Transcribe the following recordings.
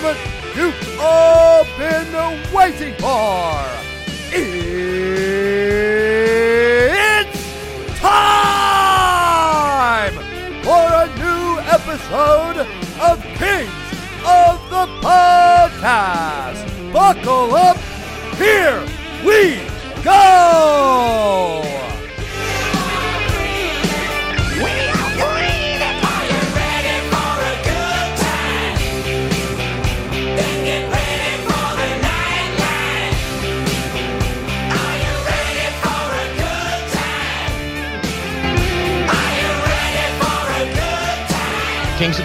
moment you've all been waiting for. It's time for a new episode of Kings of the Podcast.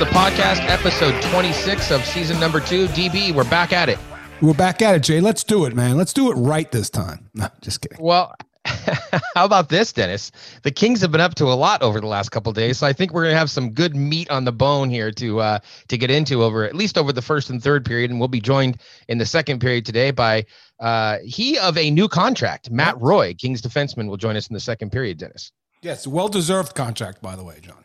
The Podcast, episode 26 of season number two. DB, we're back at it. We're back at it, Jay. Let's do it, man. Let's do it right this time. No, just kidding. Well, how about this, Dennis? The Kings have been up to a lot over the last couple days, so I think we're gonna have some good meat on the bone here to uh, to get into over at least over the first and third period, and we'll be joined in the second period today by uh, he of a new contract, Matt Roy, Kings defenseman, will join us in the second period. Dennis. Yes, well deserved contract, by the way, John.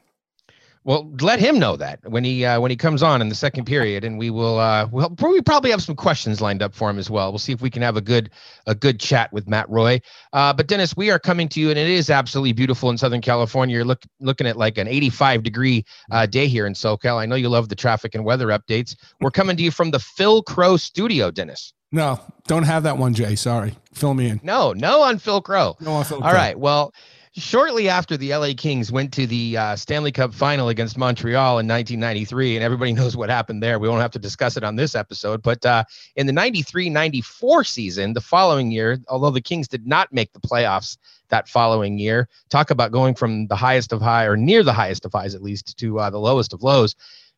Well, let him know that when he uh, when he comes on in the second period, and we will uh, we'll, we probably have some questions lined up for him as well. We'll see if we can have a good a good chat with Matt Roy. Uh, but Dennis, we are coming to you, and it is absolutely beautiful in Southern California. You're look, looking at like an 85 degree uh, day here in SoCal. I know you love the traffic and weather updates. We're coming to you from the Phil Crowe studio, Dennis. No, don't have that one, Jay. Sorry. Fill me in. No, no on Phil Crowe. No on Phil All Crow. right. Well, shortly after the LA Kings went to the uh, Stanley Cup final against Montreal in 1993, and everybody knows what happened there. We won't have to discuss it on this episode. But uh, in the 93 94 season, the following year, although the Kings did not make the playoffs that following year, talk about going from the highest of high or near the highest of highs, at least, to uh, the lowest of lows.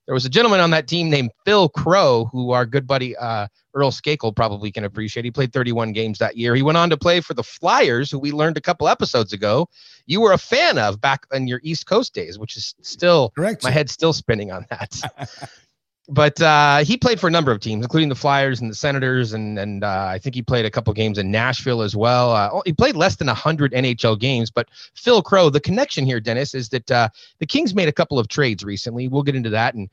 There was a gentleman on that team named Phil Crowe, who our good buddy uh, Earl Skakel probably can appreciate. He played 31 games that year. He went on to play for the Flyers, who we learned a couple episodes ago you were a fan of back in your East Coast days, which is still Correct. my head's still spinning on that. but uh, he played for a number of teams, including the Flyers and the Senators, and and uh, I think he played a couple games in Nashville as well. Uh, he played less than hundred NHL games. But Phil Crowe, the connection here, Dennis, is that uh, the Kings made a couple of trades recently. We'll get into that, and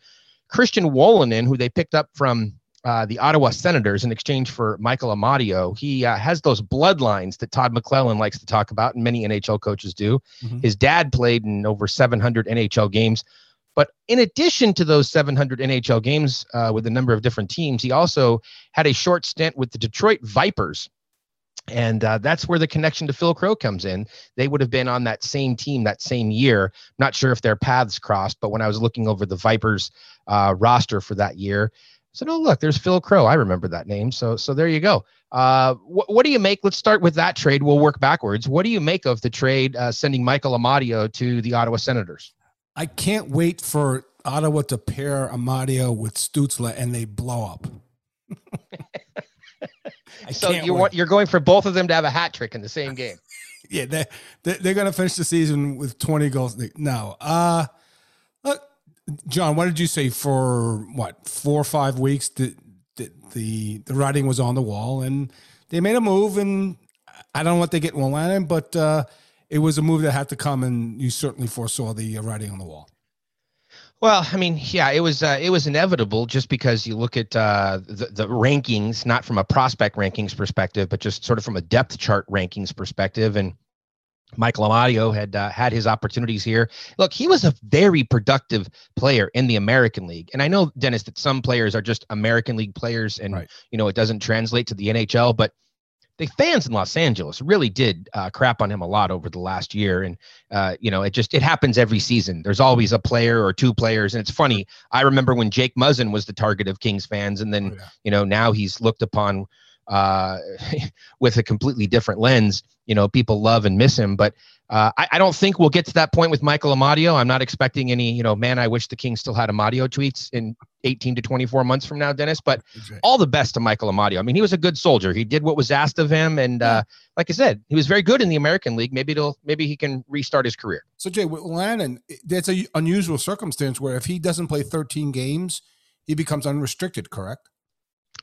Christian Wolanin, who they picked up from uh, the Ottawa Senators in exchange for Michael Amadio. He uh, has those bloodlines that Todd McLellan likes to talk about, and many NHL coaches do. Mhm. His dad played in over 700 NHL games. But in addition to those 700 NHL games uh, with a number of different teams, he also had a short stint with the Detroit Vipers. And uh, that's where the connection to Phil Crowe comes in. They would have been on that same team that same year. Not sure if their paths crossed, but when I was looking over the Vipers uh, roster for that year, said, "Oh, look, there's Phil Crowe. I remember that name." So, so there you go. Uh, wh- what do you make? Let's start with that trade. We'll work backwards. What do you make of the trade uh, sending Michael Amadio to the Ottawa Senators? I can't wait for Ottawa to pair Amadio with Stützle and they blow up. So you wait. want you're going for both of them to have a hat trick in the same game. Yeah, they, they they're gonna finish the season with 20 goals. No, uh, look, John, what did you say for what four or five weeks? The, the the the writing was on the wall, and they made a move, and I don't know what they get in Wolanin, but uh, it was a move that had to come, and you certainly foresaw the uh, writing on the wall. Well, I mean, yeah, it was uh, it was inevitable just because you look at uh, the the rankings, not from a prospect rankings perspective, but just sort of from a depth chart rankings perspective, and. Michael Amadio had uh, had his opportunities here. Look, he was a very productive player in the American League, and I know Dennis that some players are just American League players, and Right. you know it doesn't translate to the NHL. But the fans in Los Angeles really did uh, crap on him a lot over the last year, and uh, you know it just it happens every season. There's always a player or two players, and it's funny. I remember when Jake Muzzin was the target of Kings fans, and then Oh, yeah. you know now he's looked upon uh, with a completely different lens. You know, people love and miss him, but uh, I, I don't think we'll get to that point with Michael Amadio. I'm not expecting any, you know, man, I wish the Kings still had Amadio tweets in 18 to 24 months from now, Dennis. But Exactly. all the best to Michael Amadio. I mean, he was a good soldier. He did what was asked of him, and uh, like I said, he was very good in the American League. Maybe it'll, maybe he can restart his career. So Jay, Wolanin, that's an unusual circumstance where if he doesn't play 13 games, he becomes unrestricted. Correct?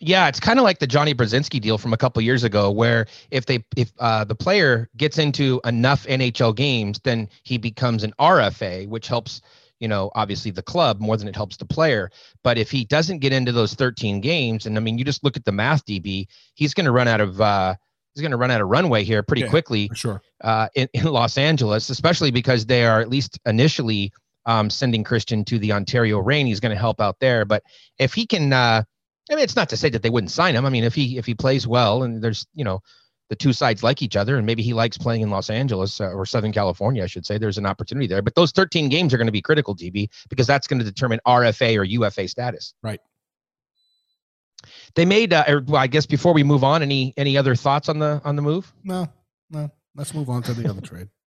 Yeah, it's kind of like the Jonny Brodzinski deal from a couple years ago, where if they if uh, the player gets into enough NHL games, then he becomes an RFA, which helps you know, obviously the club more than it helps the player. But if he doesn't get into those 13 games, and I mean, you just look at the math, DB, he's going to run out of uh, he's going to run out of runway here pretty Yeah, quickly sure. uh, in, in Los Angeles, especially because they are at least initially um, sending Christian to the Ontario Reign. He's going to help out there. But if he can, uh, I mean, it's not to say that they wouldn't sign him. I mean, if he if he plays well and there's you know the two sides like each other and maybe he likes playing in Los Angeles uh, or Southern California, I should say, there's an opportunity there. But those 13 games are going to be critical, DB, because that's going to determine RFA or UFA status. Right. They made, uh, or, well, I guess before we move on, any any other thoughts on the on the move? No, no. Let's move on to the other trade.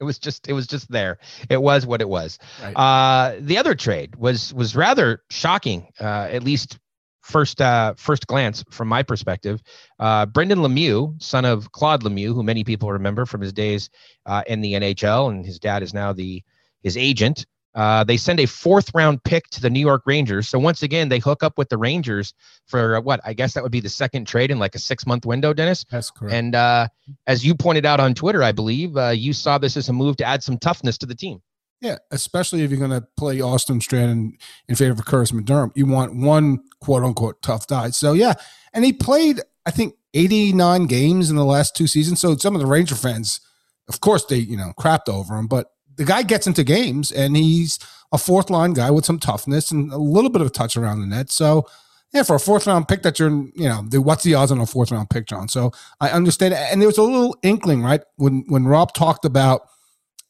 It was just it was just there. It was what it was. Right. Uh, the other trade was was rather shocking, uh, at least first uh, first glance from my perspective. Uh, Brendan Lemieux, son of Claude Lemieux, who many people remember from his days uh, in the NHL, and his dad is now the his agent. Uh, they send a fourth round pick to the New York Rangers. So once again, they hook up with the Rangers for uh, what I guess that would be the second trade in like a six month window, Dennis. That's correct. And uh, as you pointed out on Twitter, I believe uh, you saw this as a move to add some toughness to the team. Yeah, especially if you're going to play Austin Strand in, favor of Kurtis MacDermid. You want one quote unquote tough guy. So, yeah. And he played, I think, 89 games in the last two seasons. So, some of the Ranger fans, of course, they, you know, crapped over him. But the guy gets into games and he's a fourth line guy with some toughness and a little bit of touch around the net. So, yeah, for a fourth round pick that you're, you know, the, what's the odds on a fourth round pick, John? So I understand. And there was a little inkling, right? When when Rob talked about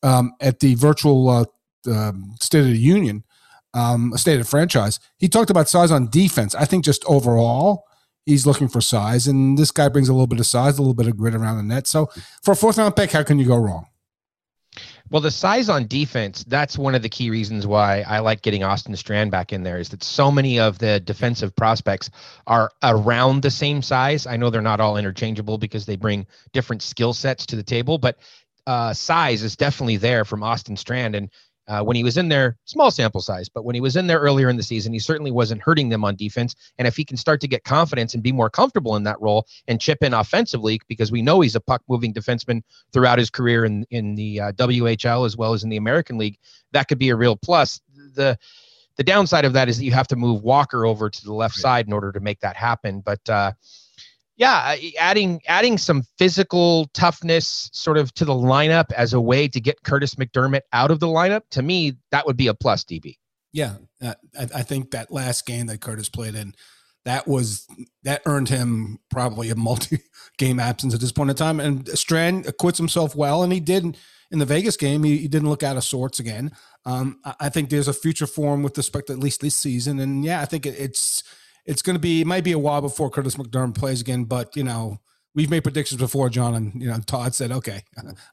um, at the virtual uh, um, State of the Union, um, state of franchise, he talked about size on defense. I think just overall, he's looking for size, and this guy brings a little bit of size, a little bit of grit around the net. So for a fourth round pick, how can you go wrong? Well, the size on defense, that's one of the key reasons why I like getting Austin Strand back in there is that so many of the defensive prospects are around the same size. I know they're not all interchangeable because they bring different skill sets to the table, but uh, size is definitely there from Austin Strand. And uh, when he was in there, small sample size, but when he was in there earlier in the season, he certainly wasn't hurting them on defense. And if he can start to get confidence and be more comfortable in that role and chip in offensively, because we know he's a puck moving defenseman throughout his career in in the uh, WHL as well as in the American League, that could be a real plus. The the downside of that is that you have to move Walker over to the left side in order to make that happen. But uh, yeah, adding adding some physical toughness sort of to the lineup as a way to get Kurtis MacDermid out of the lineup, to me, that would be a plus, DB. Yeah, uh, I, I think that last game that Kurtis played in, that was that earned him probably a multi-game absence at this point in time. And Strand acquits himself well, and he did in the Vegas game. He, he didn't look out of sorts again. Um, I, I think there's a future for him with respect to at least this season. And yeah, I think it, it's it's going to be it might be a while before Kurtis MacDermid plays again, but you know we've made predictions before, John, and you know Todd said, "Okay,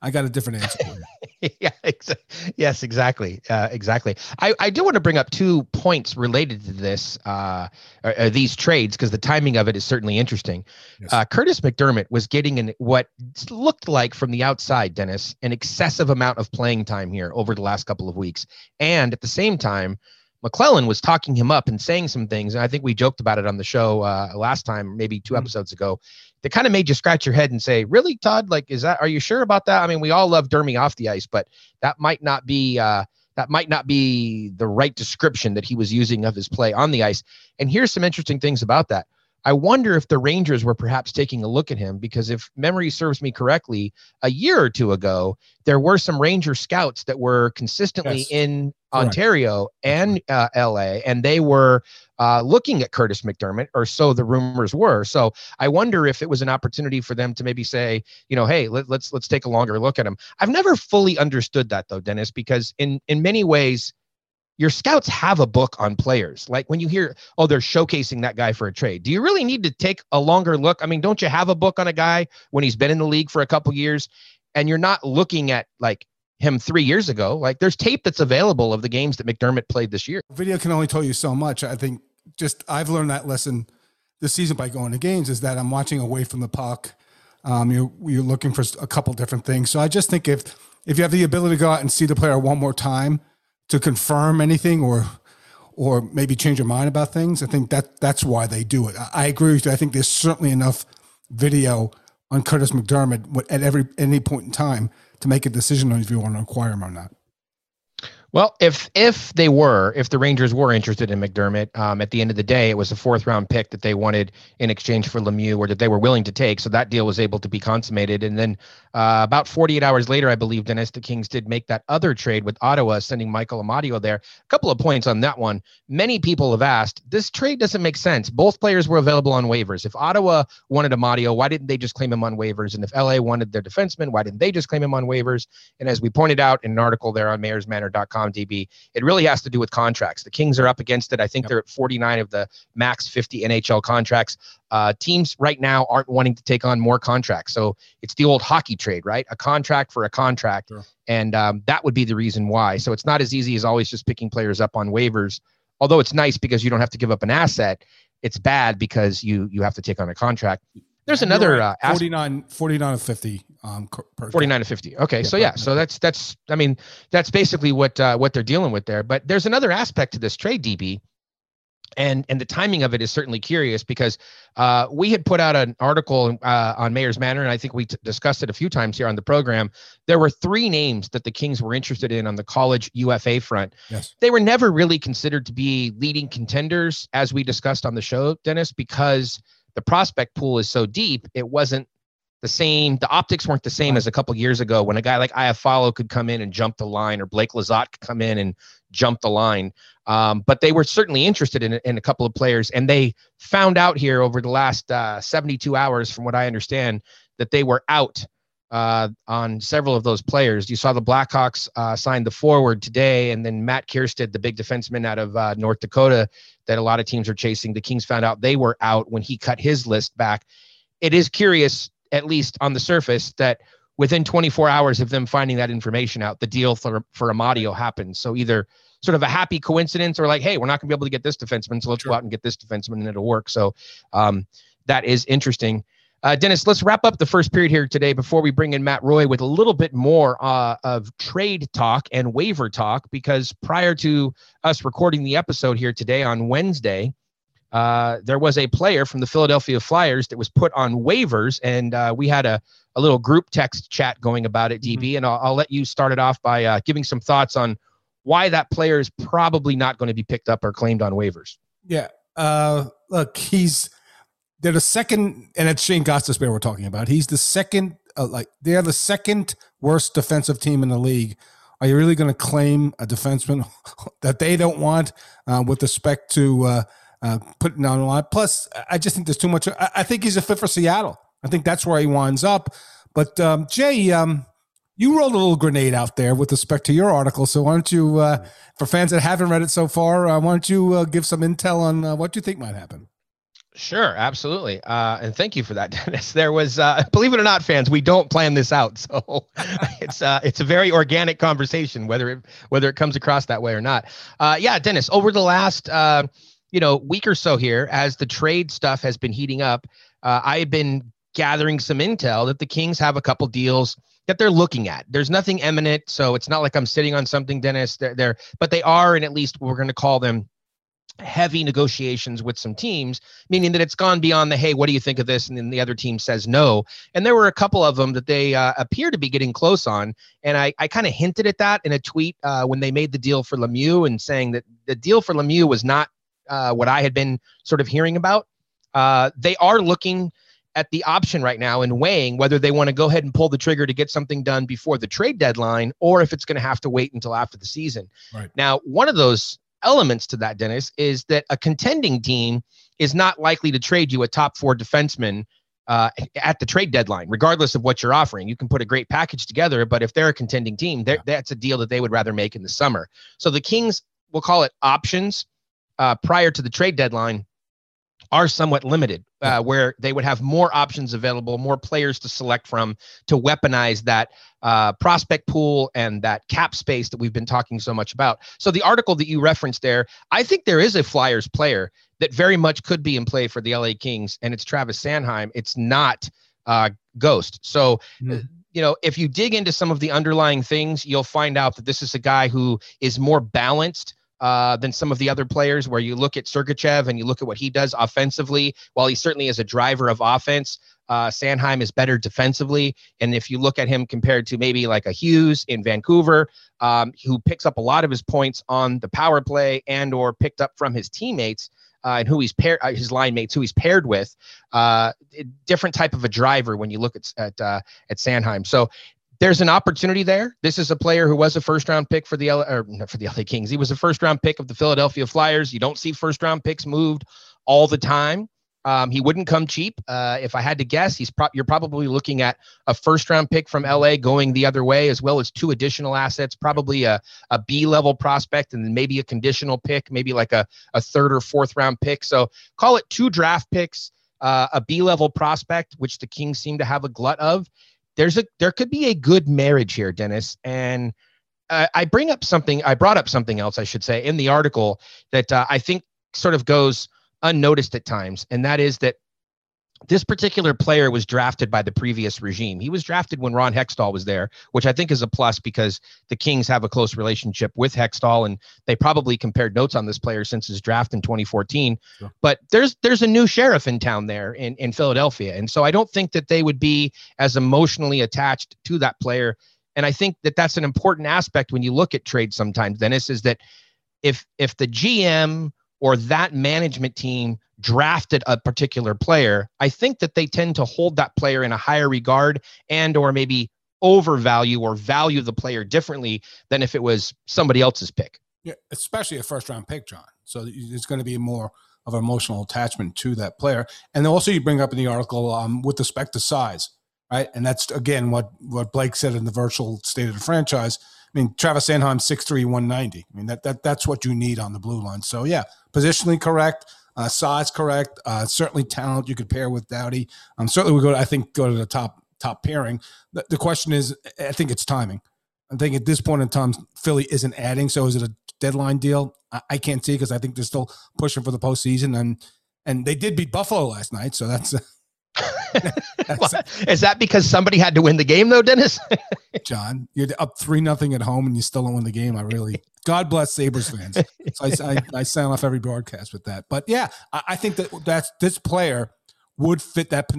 I got a different answer." For you. yeah, ex- yes, exactly, uh, exactly. I, I do want to bring up two points related to this, uh, or, or these trades, because the timing of it is certainly interesting. Yes. Uh, Kurtis MacDermid was getting in what looked like from the outside, Dennis, an excessive amount of playing time here over the last couple of weeks, and at the same time. McLellan was talking him up and saying some things, and I think we joked about it on the show uh, last time, maybe 2 Mhm. episodes ago. That kind of made you scratch your head and say, "Really, Todd? Like, is that? Are you sure about that? I mean, we all love Dermy off the ice, but that might not be uh, that might not be the right description that he was using of his play on the ice." And here's some interesting things about that. I wonder if the Rangers were perhaps taking a look at him because if memory serves me correctly, a year or two ago, there were some Ranger scouts that were consistently Yes. in Correct. Ontario and uh, LA, and they were uh, looking at Kurtis MacDermid, or so the rumors were. So I wonder if it was an opportunity for them to maybe say, you know, hey, let, let's let's take a longer look at him. I've never fully understood that though, Dennis, because in in many ways, your scouts have a book on players. Like when you hear, oh, they're showcasing that guy for a trade. Do you really need to take a longer look? I mean, don't you have a book on a guy when he's been in the league for a couple years, and you're not looking at like him three years ago? Like there's tape that's available of the games that MacDermid played this year. Video can only tell you so much. I think just I've learned that lesson this season by going to games is that I'm watching away from the puck. Um, you're you're looking for a couple different things. So I just think if if you have the ability to go out and see the player one more time to confirm anything or or maybe change your mind about things, I think that that's why they do it. I, I agree with you. I think there's certainly enough video on Kurtis MacDermid at every any point in time to make a decision on if you want to acquire him or not. Well, if if they were, if the Rangers were interested in MacDermid, um, at the end of the day, it was a fourth round pick that they wanted in exchange for Lemieux, or that they were willing to take. So that deal was able to be consummated. And then uh, about 48 hours later, I believe Dennis the Kings did make that other trade with Ottawa, sending Michael Amadio there. A couple of points on that one. Many people have asked, this trade doesn't make sense. Both players were available on waivers. If Ottawa wanted Amadio, why didn't they just claim him on waivers? And if LA wanted their defenseman, why didn't they just claim him on waivers? And as we pointed out in an article there on mayorsmanor.com, DB. It really has to do with contracts. The Kings are up against it. I think yep. they're at 49 of the max 50 NHL contracts. Uh, teams right now aren't wanting to take on more contracts. So it's the old hockey trade, right? A contract for a contract. Sure. And um, that would be the reason why. So it's not as easy as always just picking players up on waivers. Although it's nice because you don't have to give up an asset, it's bad because you you have to take on a contract. There's another right. uh, 49, 49 of 50. Um, 49 to 50. Okay. Yeah, so yeah, so that's, that's, I mean, that's basically what, uh, what they're dealing with there, but there's another aspect to this trade DB and, and the timing of it is certainly curious because, uh, we had put out an article, uh, on Mayor's Manor, and I think we t- discussed it a few times here on the program. There were three names that the Kings were interested in on the college UFA front. Yes. They were never really considered to be leading contenders as we discussed on the show, Dennis, because the prospect pool is so deep, it wasn't the same. The optics weren't the same as a couple years ago when a guy like Iafallo could come in and jump the line, or Blake Lizotte could come in and jump the line. Um, but they were certainly interested in, in a couple of players, and they found out here over the last uh, 72 hours, from what I understand, that they were out uh, on several of those players. You saw the Blackhawks uh, sign the forward today, and then Matt Kiersted, the big defenseman out of uh, North Dakota, that a lot of teams are chasing. The Kings found out they were out when he cut his list back. It is curious, at least on the surface, that within 24 hours of them finding that information out, the deal for for Amadio happens. So either sort of a happy coincidence or like, hey, we're not going to be able to get this defenseman, so let's sure. go out and get this defenseman and it'll work. So um, that is interesting. Uh, Dennis, let's wrap up the first period here today before we bring in Matt Roy with a little bit more uh, of trade talk and waiver talk. Because prior to us recording the episode here today on Wednesday, uh, there was a player from the Philadelphia Flyers that was put on waivers, and uh, we had a, a little group text chat going about it, DB. Mm-hmm. And I'll, I'll, let you start it off by uh, giving some thoughts on why that player is probably not going to be picked up or claimed on waivers. Yeah. Uh, look, he's they're the second, and it's Shane Gostisbehere we're talking about. He's the second, uh, like they're the second worst defensive team in the league. Are you really going to claim a defenseman that they don't want uh, with respect to uh, uh, putting on a line? Plus, I just think there's too much. I, I, think he's a fit for Seattle. I think that's where he winds up. But um, Jay, um, you rolled a little grenade out there with respect to your article. So why don't you, uh, for fans that haven't read it so far, uh, why don't you uh, give some intel on what you think might happen? Sure, absolutely. Uh, and thank you for that, Dennis. There was, uh, believe it or not, fans, we don't plan this out, so it's uh, it's a very organic conversation, whether it whether it comes across that way or not. Uh, yeah, Dennis. Over the last uh, you know week or so here, as the trade stuff has been heating up, uh, I have been gathering some intel that the Kings have a couple deals that they're looking at. There's nothing imminent, so it's not like I'm sitting on something, Dennis. They're, they're but they are, and at least we're going to call them heavy negotiations with some teams, meaning that it's gone beyond the hey, what do you think of this? And then the other team says no. And there were a couple of them that they uh, appear to be getting close on. And I, I kind of hinted at that in a tweet uh, when they made the deal for Lemieux and saying that the deal for Lemieux was not uh, what I had been sort of hearing about. Uh, they are looking at the option right now and weighing whether they want to go ahead and pull the trigger to get something done before the trade deadline or if it's going to have to wait until after the season. Right. Now, one of those elements to that, Dennis, is that a contending team is not likely to trade you a top four defenseman uh, at the trade deadline, regardless of what you're offering. You can put a great package together, but if they're a contending team, yeah. that's a deal that they would rather make in the summer. So the Kings, we'll call it options uh, prior to the trade deadline, are somewhat limited, uh, where they would have more options available, more players to select from to weaponize that uh, prospect pool and that cap space that we've been talking so much about. So, the article that you referenced there, I think there is a Flyers player that very much could be in play for the LA Kings, and it's Travis Sanheim. It's not uh, Ghost. So, mm. you know, if you dig into some of the underlying things, you'll find out that this is a guy who is more balanced uh, than some of the other players. Where you look at Sergachev and you look at what he does offensively, while he certainly is a driver of offense, Uh, Sanheim is better defensively. And if you look at him compared to maybe like a Hughes in Vancouver, um, who picks up a lot of his points on the power play and or picked up from his teammates, uh, and who he's paired, uh, his line mates, who he's paired with, uh, different type of a driver when you look at at uh, at Sanheim. So there's an opportunity there. This is a player who was a first round pick for the L- or for the LA Kings. He was a first round pick of the Philadelphia Flyers. You don't see first round picks moved all the time. Um, he wouldn't come cheap. Uh, if I had to guess, he's pro- you're probably looking at a first round pick from LA going the other way, as well as two additional assets, probably a, a B level prospect, and then maybe a conditional pick, maybe like a, a third or fourth round pick. So call it two draft picks, uh, a B level prospect, which the Kings seem to have a glut of. There's a there could be a good marriage here, Dennis, and. Uh, I bring up something. I brought up something else, I should say, in the article that uh, I think sort of goes unnoticed at times, and that is that this particular player was drafted by the previous regime. He was drafted when Ron Hextall was there, which I think is a plus because the Kings have a close relationship with Hextall, and they probably compared notes on this player since his draft in 2014. Sure. But there's there's a new sheriff in town there in in Philadelphia, and so I don't think that they would be as emotionally attached to that player. And I think that that's an important aspect when you look at trade. Sometimes, Dennis, is that if if the GM or that management team drafted a particular player, I think that they tend to hold that player in a higher regard and or maybe overvalue or value the player differently than if it was somebody else's pick. Yeah, especially a first round pick, John. So it's going to be more of an emotional attachment to that player. And also you bring up in the article um, with respect to size, right? And that's again what what Blake said in the virtual state of the franchise. I mean, Travis Sanheim, 6'3", 190. I mean, that, that that's what you need on the blue line. So, yeah, positionally correct, uh, size correct, uh, certainly talent you could pair with Doughty. Um, certainly we go, to, I think, go to the top top pairing. The, the question is, I think it's timing. I think at this point in time, Philly isn't adding. So is it a deadline deal? I, I can't see because I think they're still pushing for the postseason, and and they did beat Buffalo last night. So that's Is that because somebody had to win the game, though, Dennis? John, you're up three nothing at home and you still don't win the game. I really, God bless Sabres fans. So I, I, I sign off every broadcast with that. But yeah, I, I think that that's this player would fit that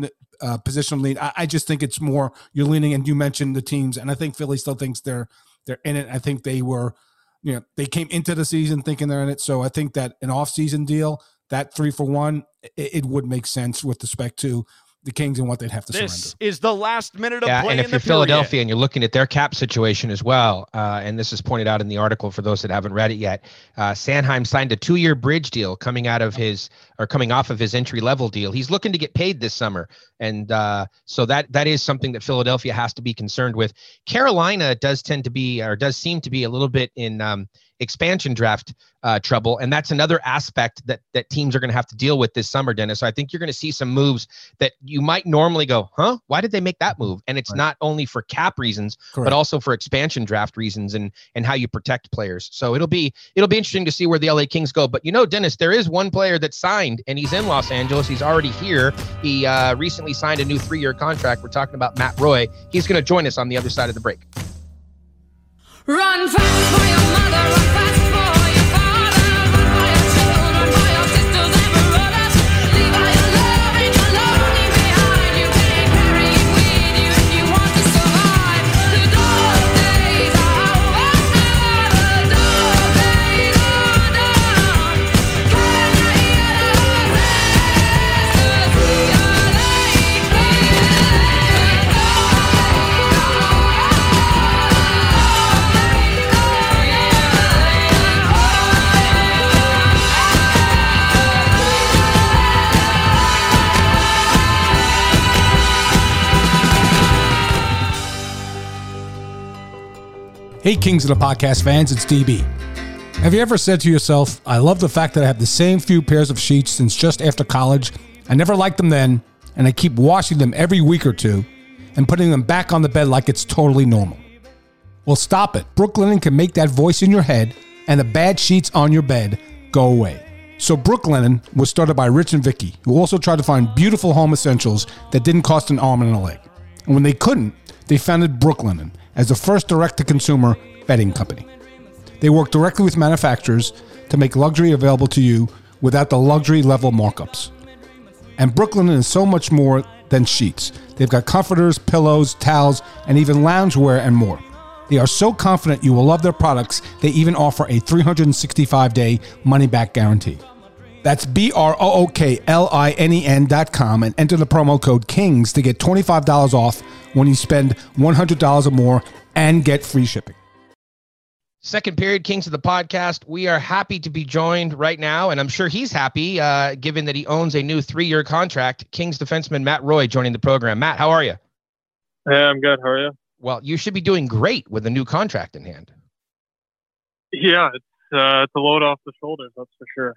uh, position lead. I, I, just think it's more you're leaning, and you mentioned the teams, and I think Philly still thinks they're they're in it. I think they were, you know, they came into the season thinking they're in it. So I think that an off season deal, that three for one, it, it would make sense with respect to the Kings and what they'd have to this surrender. is the last minute of yeah, play. And if you're Philadelphia and you're looking at their cap situation as well, uh, and this is pointed out in the article for those that haven't read it yet, uh, Sanheim signed a two-year bridge deal coming out of his or coming off of his entry-level deal. He's looking to get paid this summer, and uh, so that that is something that Philadelphia has to be concerned with. Carolina does tend to be or does seem to be a little bit in. Um, expansion draft uh, trouble, and that's another aspect that that teams are going to have to deal with this summer, Dennis. So I think you're going to see some moves that you might normally go, "Huh? Why did they make that move?" And it's right. not only for cap reasons, Correct. but also for expansion draft reasons and and how you protect players. So it'll be it'll be interesting to see where the LA Kings go. But you know, Dennis, there is one player that signed, and he's in Los Angeles. He's already here. He uh, recently signed a new three-year contract. We're talking about Matt Roy. He's going to join us on the other side of the break. Run fast for your mother, run fast. Hey, Kings of the Podcast fans, it's DB. Have you ever said to yourself, I love the fact that I have the same few pairs of sheets since just after college? I never liked them then, and I keep washing them every week or two and putting them back on the bed like it's totally normal. Well, stop it. Brooklinen can make that voice in your head and the bad sheets on your bed go away. So, Brooklinen was started by Rich and Vicky, who also tried to find beautiful home essentials that didn't cost an arm and a leg. And when they couldn't, they founded Brooklinen as the first direct to consumer bedding company. They work directly with manufacturers to make luxury available to you without the luxury level markups. And Brooklinen is so much more than sheets. They've got comforters, pillows, towels, and even loungewear and more. They are so confident you will love their products, they even offer a 365 day money back guarantee. That's B R O O K L I N E N dot com and enter the promo code KINGS to get $25 off when you spend $100 or more and get free shipping. Second period, Kings of the podcast. We are happy to be joined right now, and I'm sure he's happy uh, given that he owns a new three year contract. Kings defenseman Matt Roy joining the program. Matt, how are you? Hey, I'm good. How are you? Well, you should be doing great with a new contract in hand. Yeah, it's, uh, it's a load off the shoulders, that's for sure.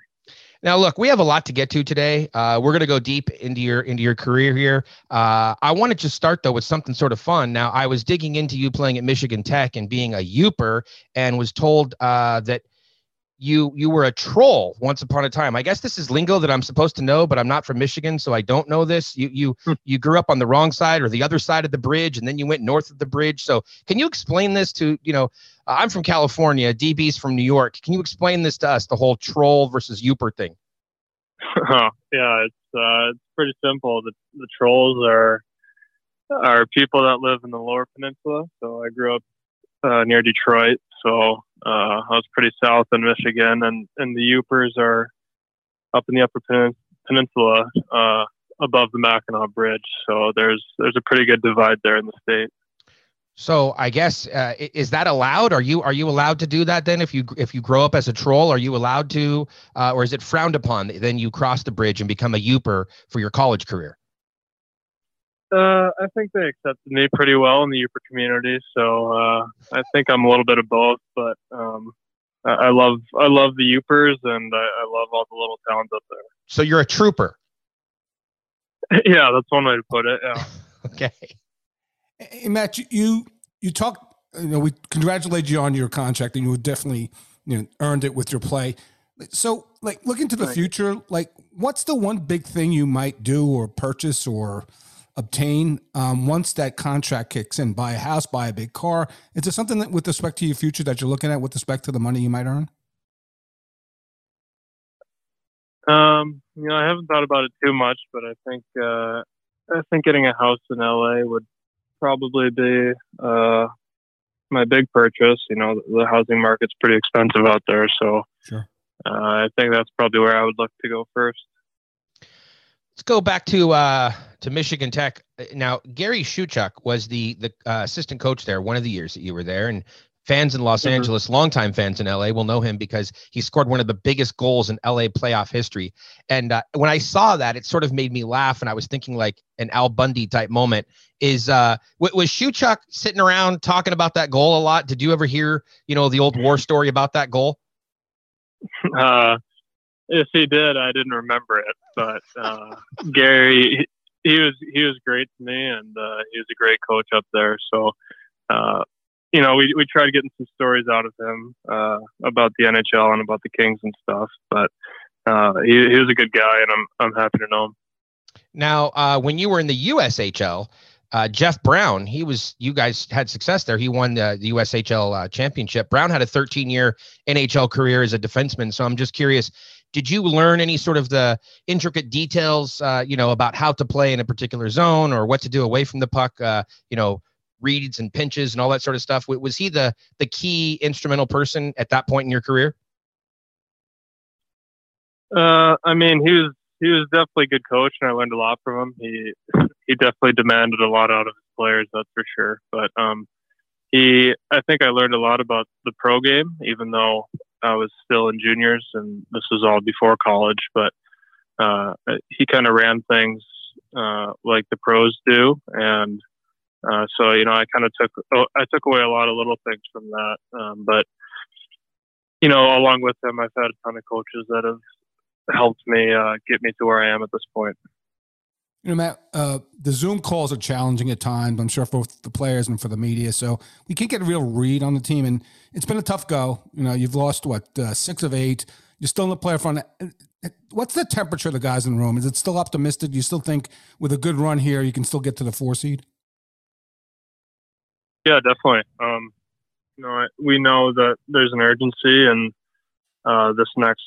Now, look, we have a lot to get to today. Uh, we're going to go deep into your into your career here. Uh, I wanted to just start though with something sort of fun. Now, I was digging into you playing at Michigan Tech and being a Yooper, and was told uh, that you you were a troll once upon a time. I guess this is lingo that I'm supposed to know, but I'm not from Michigan, so I don't know this. You you Hmm. you grew up on the wrong side or the other side of the bridge, and then you went north of the bridge. So, can you explain this to you know? Uh, I'm from California. DB's from New York. Can you explain this to us? The whole troll versus Yooper thing. yeah, it's uh, it's pretty simple. The the trolls are are people that live in the Lower Peninsula. So I grew up uh, near Detroit, so uh, I was pretty south in Michigan, and and the Yoopers are up in the Upper Penin- Peninsula, uh, above the Mackinac Bridge. So there's there's a pretty good divide there in the state. So I guess uh, is that allowed? Are you are you allowed to do that then? If you if you grow up as a troll, are you allowed to, uh, or is it frowned upon? Then you cross the bridge and become a Yooper for your college career. Uh, I think they accepted me pretty well in the Yooper community, so uh, I think I'm a little bit of both. But um, I, I love I love the Yoopers, and I, I love all the little towns up there. So you're a trooper. yeah, that's one way to put it. Yeah. Okay. Hey, Matt, you you, talk. You know, we congratulate you on your contract, and you definitely you know earned it with your play. So, like, looking to the future, like, what's the one big thing you might do or purchase or obtain um, once that contract kicks in? Buy a house, buy a big car. Is there something that, with respect to your future that you're looking at with respect to the money you might earn? Um, you know, I haven't thought about it too much, but I think uh, I think getting a house in LA would probably be uh, my big purchase. You know, the housing market's pretty expensive out there, so Sure. uh, I think that's probably where I would look to go first. Let's go back to uh, to Michigan Tech. Uh, Now, Gary Shuchuk was the the uh, assistant coach there one of the years that you were there, and fans in Los Mhm. Angeles, longtime fans in LA, will know him because he scored one of the biggest goals in LA playoff history. And uh, when I saw that, it sort of made me laugh, and I was thinking like an Al Bundy type moment. Is uh, w- was Shuchuk sitting around talking about that goal a lot? Did you ever hear you know the old war story about that goal? Uh, if he did, I didn't remember it. But uh, Gary, he, he was he was great to me, and uh, he was a great coach up there. So, uh, you know, we we tried getting some stories out of him uh, about the NHL and about the Kings and stuff. But uh, he he was a good guy, and I'm I'm happy to know him. Now, uh, when you were in the USHL, uh, Jeff Brown, he was, you guys had success there. He won the, the USHL uh, championship. Brown had a 13 year NHL career as a defenseman. So I'm just curious, did you learn any sort of the intricate details, uh, you know, about how to play in a particular zone or what to do away from the puck, uh, you know, reads and pinches and all that sort of stuff? Was he the, the key instrumental person at that point in your career? Uh, I mean, he was he was definitely a good coach, and I learned a lot from him. He he definitely demanded a lot out of his players, that's for sure. But um, he I think I learned a lot about the pro game, even though I was still in juniors, and this was all before college. But uh, he kind of ran things uh, like the pros do, and uh, so you know, I kind of took oh, I took away a lot of little things from that. Um, but you know, along with him, I've had a ton of coaches that have helped me uh, get me to where I am at this point. You know, Matt, uh, the Zoom calls are challenging at times. I'm sure for both the players and for the media. So we can't get a real read on the team, and it's been a tough go. You know, you've lost what uh, six of eight. You're still in the player front. What's the temperature of the guys in the room? Is it still optimistic? Do you still think with a good run here, you can still get to the four seed? Yeah, definitely. Um, you know, we know that there's an urgency, and uh, this next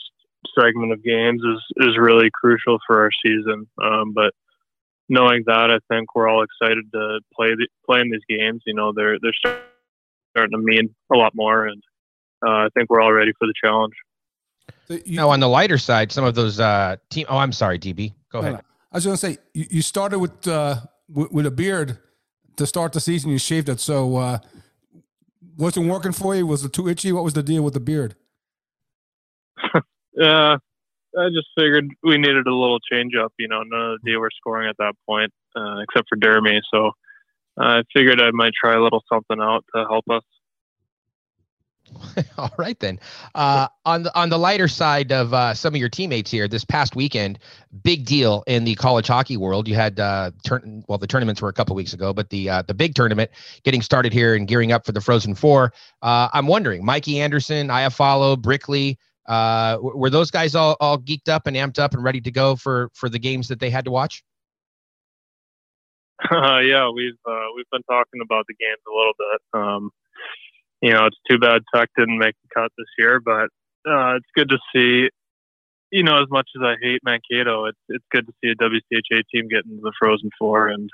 segment of games is is really crucial for our season. Um, but knowing that, I think we're all excited to play the, play in these games. You know, they're they're starting to mean a lot more, and uh, I think we're all ready for the challenge. So you, now, on the lighter side, some of those uh, team. Oh, I'm sorry, DB. Go ahead. I was going to say you, you started with, uh, with, with a beard to start the season. You shaved it, so uh, wasn't working for you. Was it too itchy? What was the deal with the beard? Yeah, I just figured we needed a little change up. You know, none of the D were scoring at that point, uh, except for Dermy. So I figured I might try a little something out to help us. All right then. Uh, on the on the lighter side of uh, some of your teammates here, this past weekend, big deal in the college hockey world. You had uh, turn well, the tournaments were a couple weeks ago, but the uh, the big tournament getting started here and gearing up for the Frozen Four. Uh, I'm wondering, Mikey Anderson, Iafallo, Brickley, uh, were those guys all, all geeked up and amped up and ready to go for for the games that they had to watch? Yeah, we've we've been talking about the games a little bit. Um, you know, it's too bad Tuck didn't make the cut this year, but uh, it's good to see. You know, as much as I hate Mankato, it's it's good to see a WCHA team get into the Frozen Four, and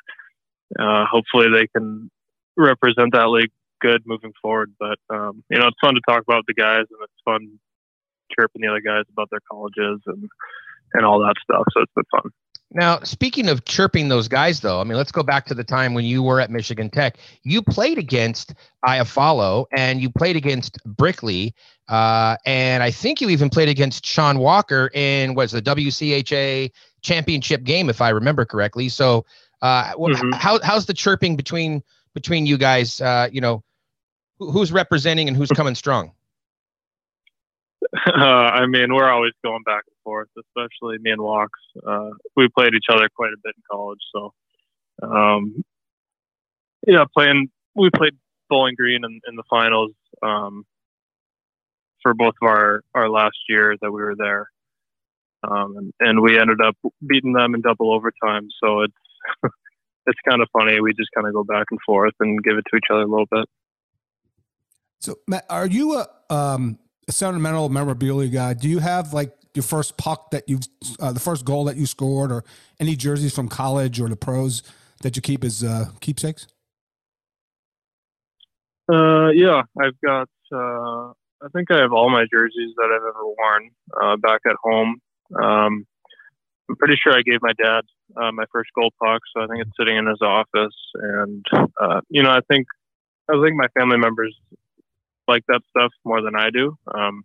uh, hopefully they can represent that league good moving forward. But um, you know, it's fun to talk about the guys, and it's fun chirping the other guys about their colleges and and all that stuff. So it's been fun. Now, speaking of chirping those guys, though, I mean, let's go back to the time when you were at Michigan Tech. You played against Iafallo and you played against Brickley, uh, and I think you even played against Sean Walker in was the WCHA championship game, if I remember correctly. So, uh, mm-hmm. how how's the chirping between between you guys? Uh, you know, who's representing and who's coming strong? Uh, I mean, we're always going back forth, especially me and Walks. Uh, we played each other quite a bit in college, so um, yeah, playing. We played Bowling Green in, in the finals um, for both of our our last year that we were there, um, and, and we ended up beating them in double overtime. So it's it's kind of funny. We just kind of go back and forth and give it to each other a little bit. So, Matt, are you a um, sentimental memorabilia guy, do you have like your first puck that you, uh, the first goal that you scored, or any jerseys from college or the pros that you keep as uh, keepsakes? Uh, yeah, I've got. Uh, I think I have all my jerseys that I've ever worn uh, back at home. Um, I'm pretty sure I gave my dad uh, my first gold puck, so I think it's sitting in his office. And uh, you know, I think I think my family members like that stuff more than I do. Um,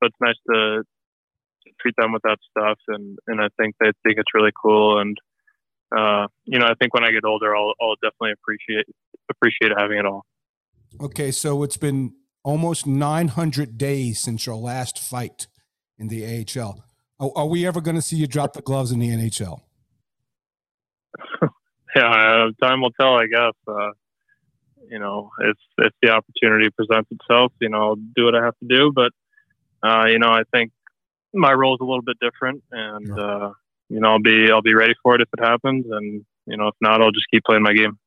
but it's nice to treat them with that stuff, and and I think they think it's really cool. And uh, you know, I think when I get older, I'll I'll definitely appreciate appreciate having it all. Okay, so it's been almost 900 days since your last fight in the AHL. Are, are we ever going to see you drop the gloves in the NHL? yeah, uh, time will tell, I guess. Uh, you know, if if the opportunity presents itself, you know, I'll do what I have to do. But uh, you know, I think my role is a little bit different, and uh, you know, I'll be I'll be ready for it if it happens, and you know, if not, I'll just keep playing my game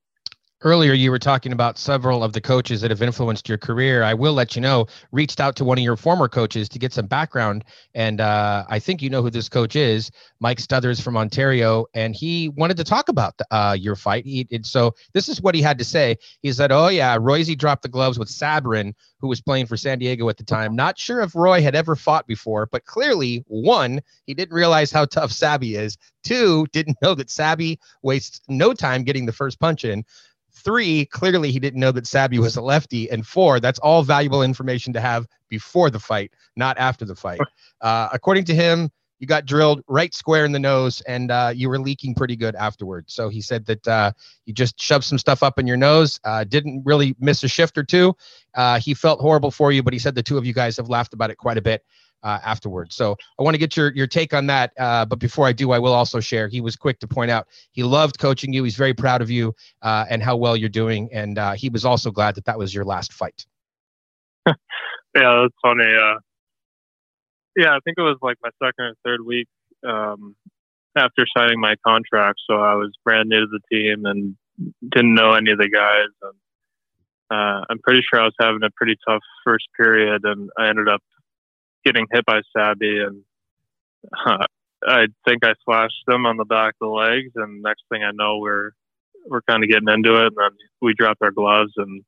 earlier you were talking about several of the coaches that have influenced your career. I will let you know reached out to one of your former coaches to get some background and uh, i think you know who this coach is mike stothers from ontario and he wanted to talk about the, uh, your fight. He, and so this is what he had to say. He said oh yeah royce dropped the gloves with sabourin who was playing for san diego at the time. Not sure if roy had ever fought before but clearly one he didn't realize how tough sabby is. Two didn't know that sabby wastes no time getting the first punch in Three, clearly he didn't know that Sabby was a lefty. And four, that's all valuable information to have before the fight, not after the fight. Uh, according to him, you got drilled right square in the nose and uh, you were leaking pretty good afterwards. So he said that uh, you just shoved some stuff up in your nose, uh, didn't really miss a shift or two. Uh, he felt horrible for you, but he said the two of you guys have laughed about it quite a bit uh, afterwards. So I want to get your your take on that. Uh, but before I do, I will also share. He was quick to point out he loved coaching you. He's very proud of you uh, and how well you're doing. And uh, he was also glad that that was your last fight. yeah, that's funny. Uh, yeah, I think it was like my second or third week um, after signing my contract. So I was brand new to the team and didn't know any of the guys. And uh, I'm pretty sure I was having a pretty tough first period, and I ended up getting hit by Sabby, and uh, I think I slashed them on the back of the legs, and next thing I know, we're we're kind of getting into it, and then we dropped our gloves, and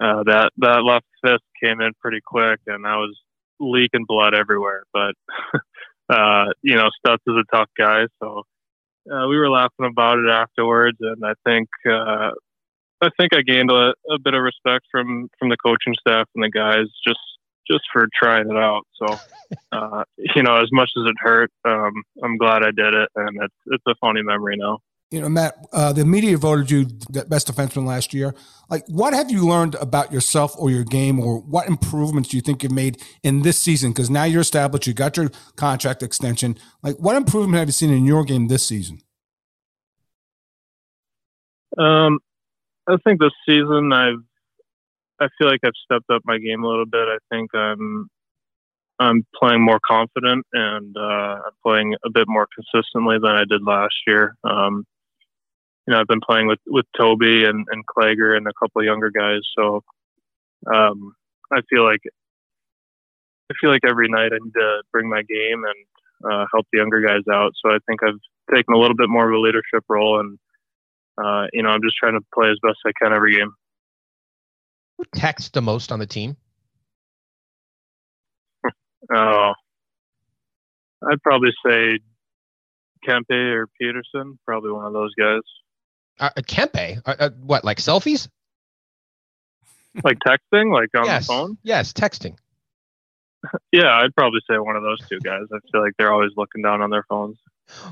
uh, that that left fist came in pretty quick, and I was leaking blood everywhere. But uh, you know, Stutz is a tough guy, so uh, we were laughing about it afterwards, and I think uh, I think I gained a, a bit of respect from from the coaching staff and the guys just just for trying it out. So, uh, you know, as much as it hurt, um, I'm glad I did it, and it's it's a funny memory now. You know, Matt, uh, the media voted you the best defenseman last year. Like, what have you learned about yourself or your game, or what improvements do you think you've made in this season? Because now you're established, you got your contract extension. Like, what improvement have you seen in your game this season? Um, I think this season I've I feel like I've stepped up my game a little bit. I think I'm I'm playing more confident and uh, I'm playing a bit more consistently than I did last year. Um, you know, I've been playing with with Toby and and Clague and a couple of younger guys, so um, I feel like I feel like every night I need to bring my game and uh, help the younger guys out. So I think I've taken a little bit more of a leadership role, and uh, you know, I'm just trying to play as best I can every game. Who texts the most on the team? Oh, I'd probably say Kempe or Petersen, probably one of those guys. Uh, uh Kempe, uh, uh, what like selfies? like texting, like on yes. the phone. Yes, texting. yeah, I'd probably say one of those two guys. I feel like they're always looking down on their phones.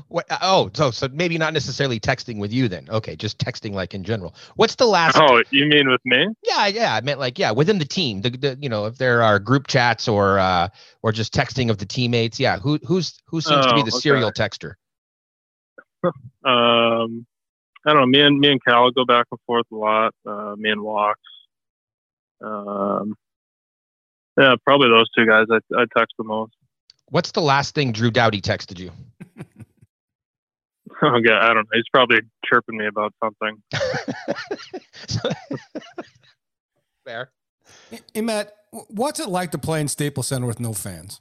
What, uh, oh, so so maybe not necessarily texting with you then. Okay, just texting like in general. What's the last? Oh, you mean with me? Yeah, yeah. I meant like yeah, within the team. The, the you know if there are group chats or uh or just texting of the teammates. Yeah, who who's who seems oh, to be oh, the okay. serial texter? um, I don't know. Me and me and Cal go back and forth a lot. Uh, me and Walks. Um, yeah, probably those two guys. I I text the most. What's the last thing Drew Doughty texted you? Okay, I don't know. He's probably chirping me about something. Fair. Hey, Matt, what's it like to play in Staples Center with no fans?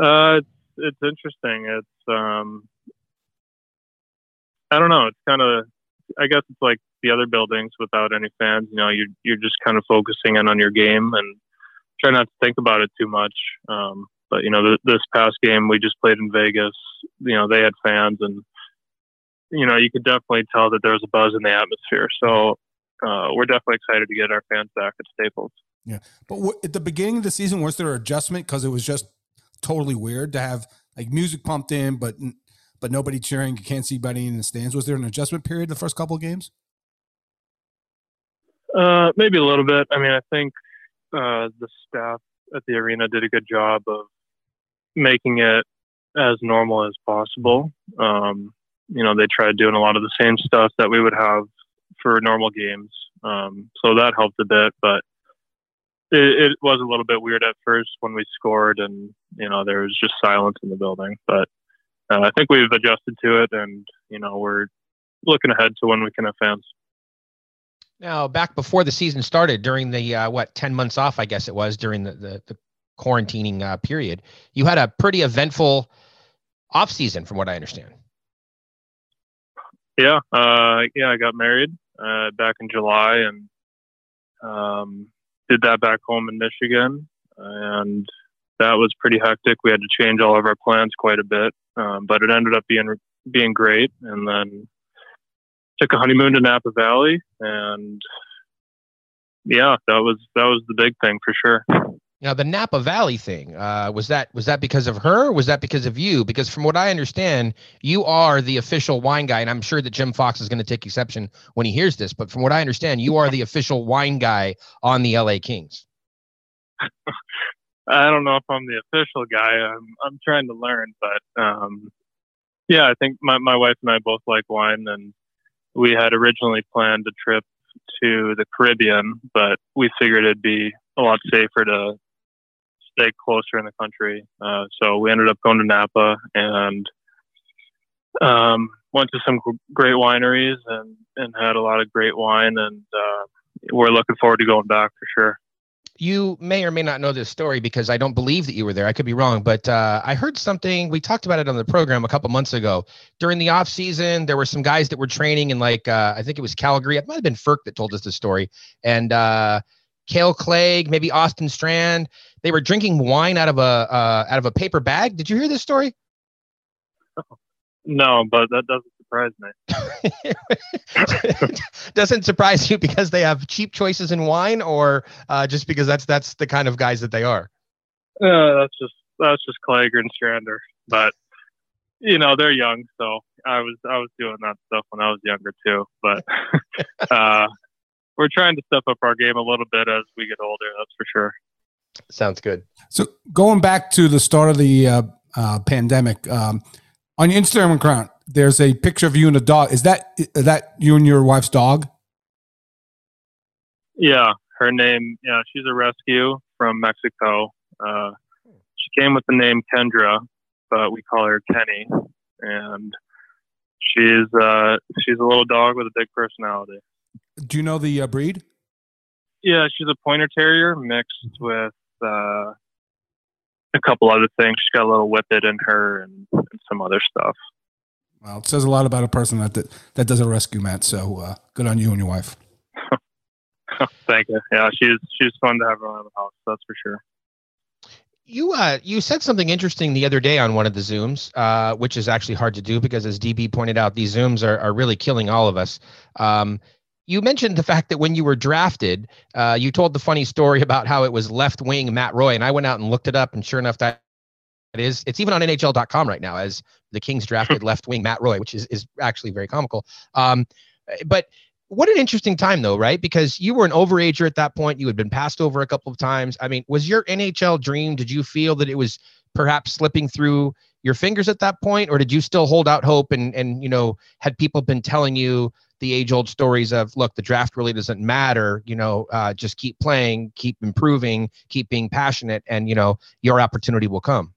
Uh, it's, it's interesting. It's um, I don't know. It's kind of, I guess it's like the other buildings without any fans. You know, you're you're just kind of focusing in on your game and try not to think about it too much. Um, but you know, th- this past game we just played in Vegas. You know, they had fans, and you know, you could definitely tell that there was a buzz in the atmosphere. So uh, we're definitely excited to get our fans back at Staples. Yeah, but w- at the beginning of the season, was there an adjustment because it was just totally weird to have like music pumped in, but but nobody cheering. You can't see anybody in the stands. Was there an adjustment period the first couple of games? Uh, maybe a little bit. I mean, I think uh, the staff at the arena did a good job of making it as normal as possible. Um, you know, they tried doing a lot of the same stuff that we would have for normal games. Um, so that helped a bit, but it, it, was a little bit weird at first when we scored and, you know, there was just silence in the building. But uh, I think we've adjusted to it and, you know, we're looking ahead to when we can have fans. Now, back before the season started, during the uh, what ten months off, I guess it was during the the, the quarantining uh, period, you had a pretty eventful off season, from what I understand. Yeah, uh, yeah, I got married uh, back in July and um, did that back home in Michigan, and that was pretty hectic. We had to change all of our plans quite a bit, um, but it ended up being being great. And then took a honeymoon to Napa Valley, and yeah, that was that was the big thing for sure. Now the Napa Valley thing uh, was that was that because of her? was that because of you? Because from what I understand, you are the official wine guy, and I'm sure that Jim Fox is going to take exception when he hears this. But from what I understand, you are the official wine guy on the LA Kings. I don't know if I'm the official guy. I'm I'm trying to learn, but um, yeah, I think my my wife and I both like wine, and we had originally planned a trip to the Caribbean, but we figured it'd be a lot safer to stay closer in the country. Uh, so we ended up going to Napa and um, went to some great wineries and, and had a lot of great wine. And uh, we're looking forward to going back for sure. You may or may not know this story because I don't believe that you were there. I could be wrong, but uh, I heard something. We talked about it on the program a couple months ago. During the off season, there were some guys that were training in like uh, I think it was Calgary. It might have been Frk that told us the story, and uh, Kale Clague, maybe Austin Strand. They were drinking wine out of a uh, out of a paper bag. Did you hear this story? No, but that doesn't surprise me. doesn't surprise you because they have cheap choices in wine, or uh, just because that's that's the kind of guys that they are. Uh, that's just that's just Clague and Strander, but you know they're young, so I was I was doing that stuff when I was younger too. But uh, we're trying to step up our game a little bit as we get older. That's for sure. Sounds good. So going back to the start of the uh, uh, pandemic, um, on your Instagram account, there's a picture of you and a dog. Is that is that you and your wife's dog? Yeah, her name. Yeah, she's a rescue from Mexico. Uh, she came with the name Kendra, but we call her Kenny, and she's uh, she's a little dog with a big personality. Do you know the uh, breed? Yeah, she's a pointer terrier mixed with uh, a couple other things. She's got a little whippet in her and, and, some other stuff. Well, it says a lot about a person that that, that does a rescue, Matt. So uh, good on you and your wife. Thank you. Yeah, she's she's fun to have around the house. That's for sure. You uh you said something interesting the other day on one of the zooms, uh, which is actually hard to do because as DB pointed out, these zooms are, are really killing all of us. Um, you mentioned the fact that when you were drafted, uh, you told the funny story about how it was left wing Matt Roy, and I went out and looked it up, and sure enough, that it is. It's even on NHL.com right now as the Kings drafted left wing Matt Roy, which is is actually very comical. Um, but what an interesting time though, right? Because you were an overager at that point. You had been passed over a couple of times. I mean, was your NHL dream? Did you feel that it was perhaps slipping through your fingers at that point, or did you still hold out hope? And and you know, had people been telling you the age old stories of look the draft really doesn't matter you know uh, just keep playing keep improving keep being passionate and you know your opportunity will come.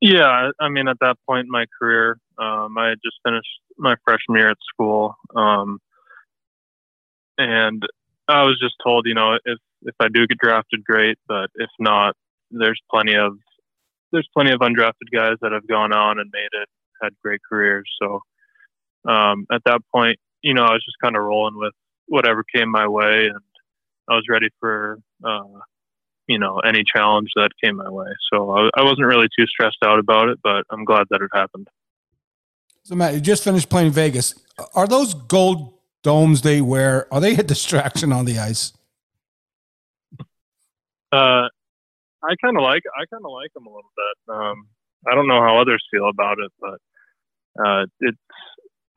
Yeah i mean at that point in my career um, i had just finished my freshman year at school um, and i was just told you know if if i do get drafted great but if not there's plenty of there's plenty of undrafted guys that have gone on and made it had great careers so um, at that point you know, I was just kind of rolling with whatever came my way, and I was ready for, uh, you know, any challenge that came my way. So I, I wasn't really too stressed out about it, but I'm glad that it happened. So Matt, you just finished playing Vegas. Are those gold domes they wear? Are they a distraction on the ice? Uh, I kind of like I kind of like them a little bit. Um, I don't know how others feel about it, but uh, it's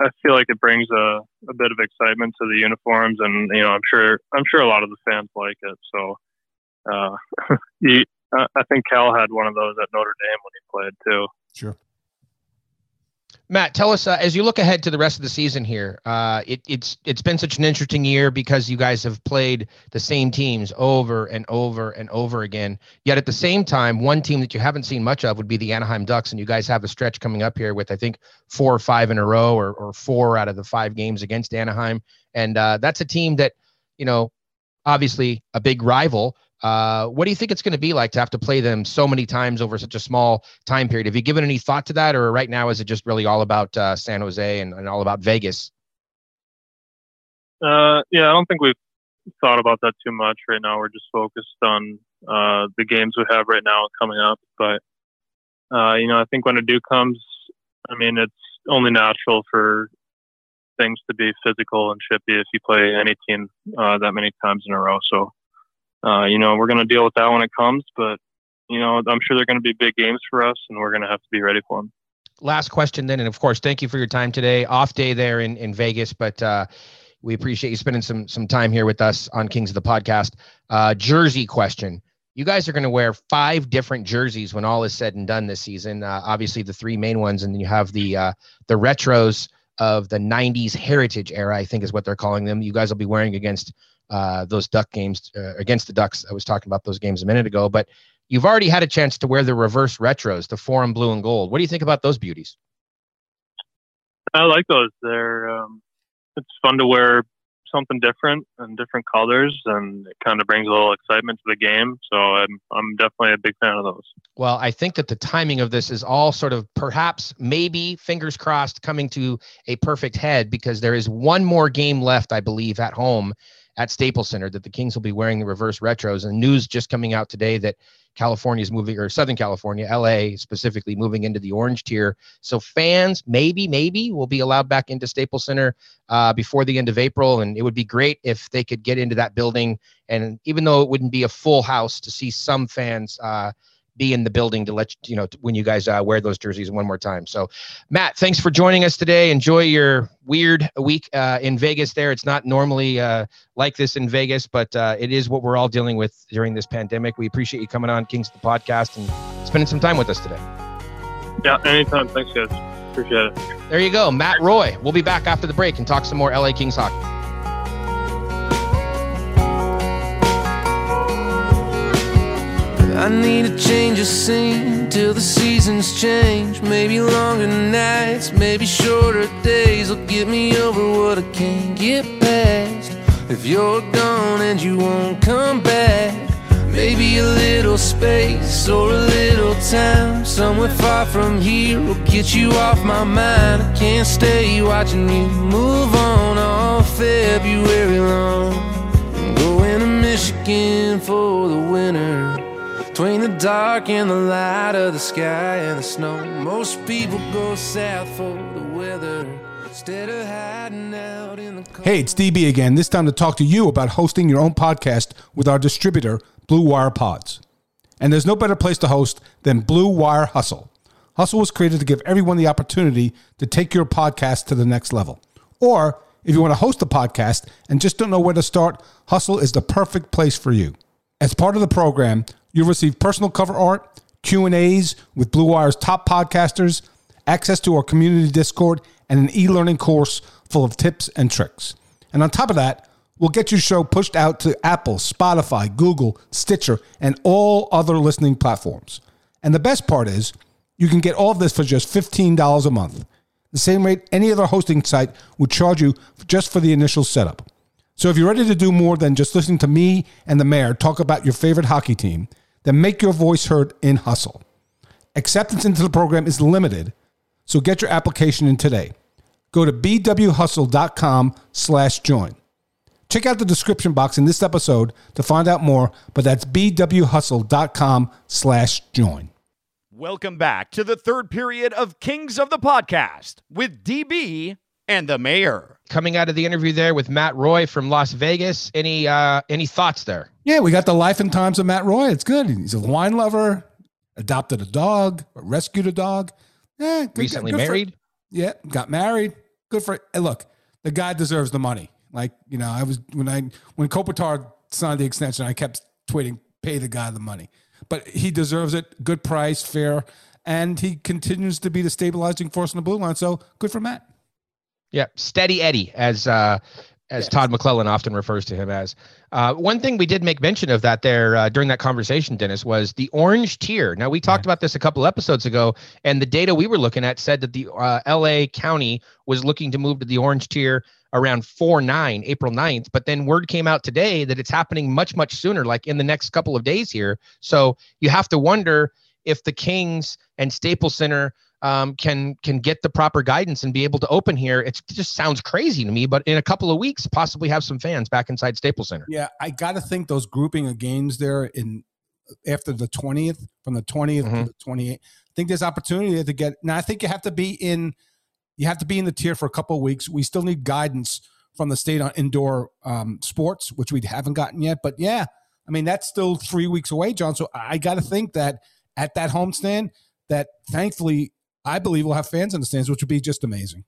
I feel like it brings a, a bit of excitement to the uniforms, and you know, I'm sure I'm sure a lot of the fans like it. So, uh, he, I think Cal had one of those at Notre Dame when he played too. Sure. Matt, tell us uh, as you look ahead to the rest of the season here. Uh, it, it's it's been such an interesting year because you guys have played the same teams over and over and over again. Yet at the same time, one team that you haven't seen much of would be the Anaheim Ducks, and you guys have a stretch coming up here with I think four or five in a row, or or four out of the five games against Anaheim, and uh, that's a team that you know obviously a big rival uh, what do you think it's going to be like to have to play them so many times over such a small time period? Have you given any thought to that, or right now is it just really all about uh, San Jose and, and, all about Vegas? Uh, yeah, I don't think we've thought about that too much right now. We're just focused on uh, the games we have right now coming up. But uh, you know, I think when a do comes, I mean, it's only natural for things to be physical and chippy if you play any team uh, that many times in a row. So uh, you know, we're going to deal with that when it comes, but you know, I'm sure they're going to be big games for us, and we're going to have to be ready for them. Last question, then, and of course, thank you for your time today. Off day there in in Vegas, but uh, we appreciate you spending some some time here with us on Kings of the Podcast. Uh, jersey question. You guys are going to wear five different jerseys when all is said and done this season. Uh, obviously, the three main ones, and then you have the uh, the retros of the '90s heritage era. I think is what they're calling them. You guys will be wearing against uh, those Duck games uh, against the Ducks. I was talking about those games a minute ago, but you've already had a chance to wear the reverse retros, the forum blue and gold. What do you think about those beauties? I like those. They're um, it's fun to wear something different and different colors, and it kind of brings a little excitement to the game. So I'm I'm definitely a big fan of those. Well, I think that the timing of this is all sort of perhaps, maybe, fingers crossed, coming to a perfect head because there is one more game left, I believe, at home at Staples Center that the Kings will be wearing the reverse retros. And news just coming out today that California is moving, or Southern California, LA specifically, moving into the orange tier. So fans, maybe, maybe will be allowed back into Staples Center uh, before the end of April. And it would be great if they could get into that building. And even though it wouldn't be a full house, to see some fans. Uh, be in the building to let you know when you guys uh, wear those jerseys one more time. So, Matt, thanks for joining us today. Enjoy your weird week uh, in Vegas. There, it's not normally uh, like this in Vegas, but uh, it is what we're all dealing with during this pandemic. We appreciate you coming on Kings of the podcast and spending some time with us today. Yeah, anytime. Thanks, guys. Appreciate it. There you go, Matt Roy. We'll be back after the break and talk some more LA Kings hockey. I need a change of scene till the seasons change. Maybe longer nights, maybe shorter days will get me over what I can't get past. If you're gone and you won't come back, maybe a little space or a little time somewhere far from here will get you off my mind. I can't stay watching you move on all February long. I'm going to Michigan for the winter. Between the dark and the light of the sky and the snow, most people go south for the weather instead of hiding out in the cold. Hey, it's DB again. This time to talk to you about hosting your own podcast with our distributor, Blue Wire Pods. And there's no better place to host than Blue Wire Hustle. Hustle was created to give everyone the opportunity to take your podcast to the next level. Or if you want to host a podcast and just don't know where to start, Hustle is the perfect place for you. As part of the program, You'll receive personal cover art, Q&As with Blue Wire's top podcasters, access to our community Discord, and an e-learning course full of tips and tricks. And on top of that, we'll get your show pushed out to Apple, Spotify, Google, Stitcher, and all other listening platforms. And the best part is, you can get all of this for just $15 a month. The same rate any other hosting site would charge you just for the initial setup. So if you're ready to do more than just listening to me and the mayor talk about your favorite hockey team, then make your voice heard in Hustle. Acceptance into the program is limited, so get your application in today. Go to bwhustle.com slash join. Check out the description box in this episode to find out more, but that's bwhustle.com slash join. Welcome back to the third period of Kings of the Podcast with DB and the Mayor. Coming out of the interview there with Matt Roy from Las Vegas, any uh, any thoughts there? Yeah, we got the life and times of Matt Roy. It's good. He's a wine lover, adopted a dog, rescued a dog. Yeah, good, recently good for- married. yeah, got married. Good for hey, look. The guy deserves the money. Like you know, I was when I when Kopitar signed the extension, I kept tweeting, "Pay the guy the money." But he deserves it. Good price, fair, and he continues to be the stabilizing force in the blue line. So good for Matt. Yeah, steady Eddie, as uh, as Todd McLellan often refers to him as. Uh, one thing we did make mention of that there uh, during that conversation, Dennis, was the orange tier. Now we talked about this a couple episodes ago, and the data we were looking at said that the uh, L.A. County was looking to move to the orange tier around 4 9 april 9th but then word came out today that it's happening much much sooner like in the next couple of days here so you have to wonder if the kings and staples center um, can can get the proper guidance and be able to open here. It's, it just sounds crazy to me, but in a couple of weeks, possibly have some fans back inside Staples Center. Yeah, I got to think those grouping of games there in after the twentieth, from the 20th Mhm. to the twenty eighth. I think there's opportunity to get. Now, I think you have to be in. You have to be in the tier for a couple of weeks. We still need guidance from the state on indoor um, sports, which we haven't gotten yet. But yeah, I mean that's still three weeks away, John. So I got to think that at that homestand, that thankfully I believe we'll have fans in the stands, which would be just amazing.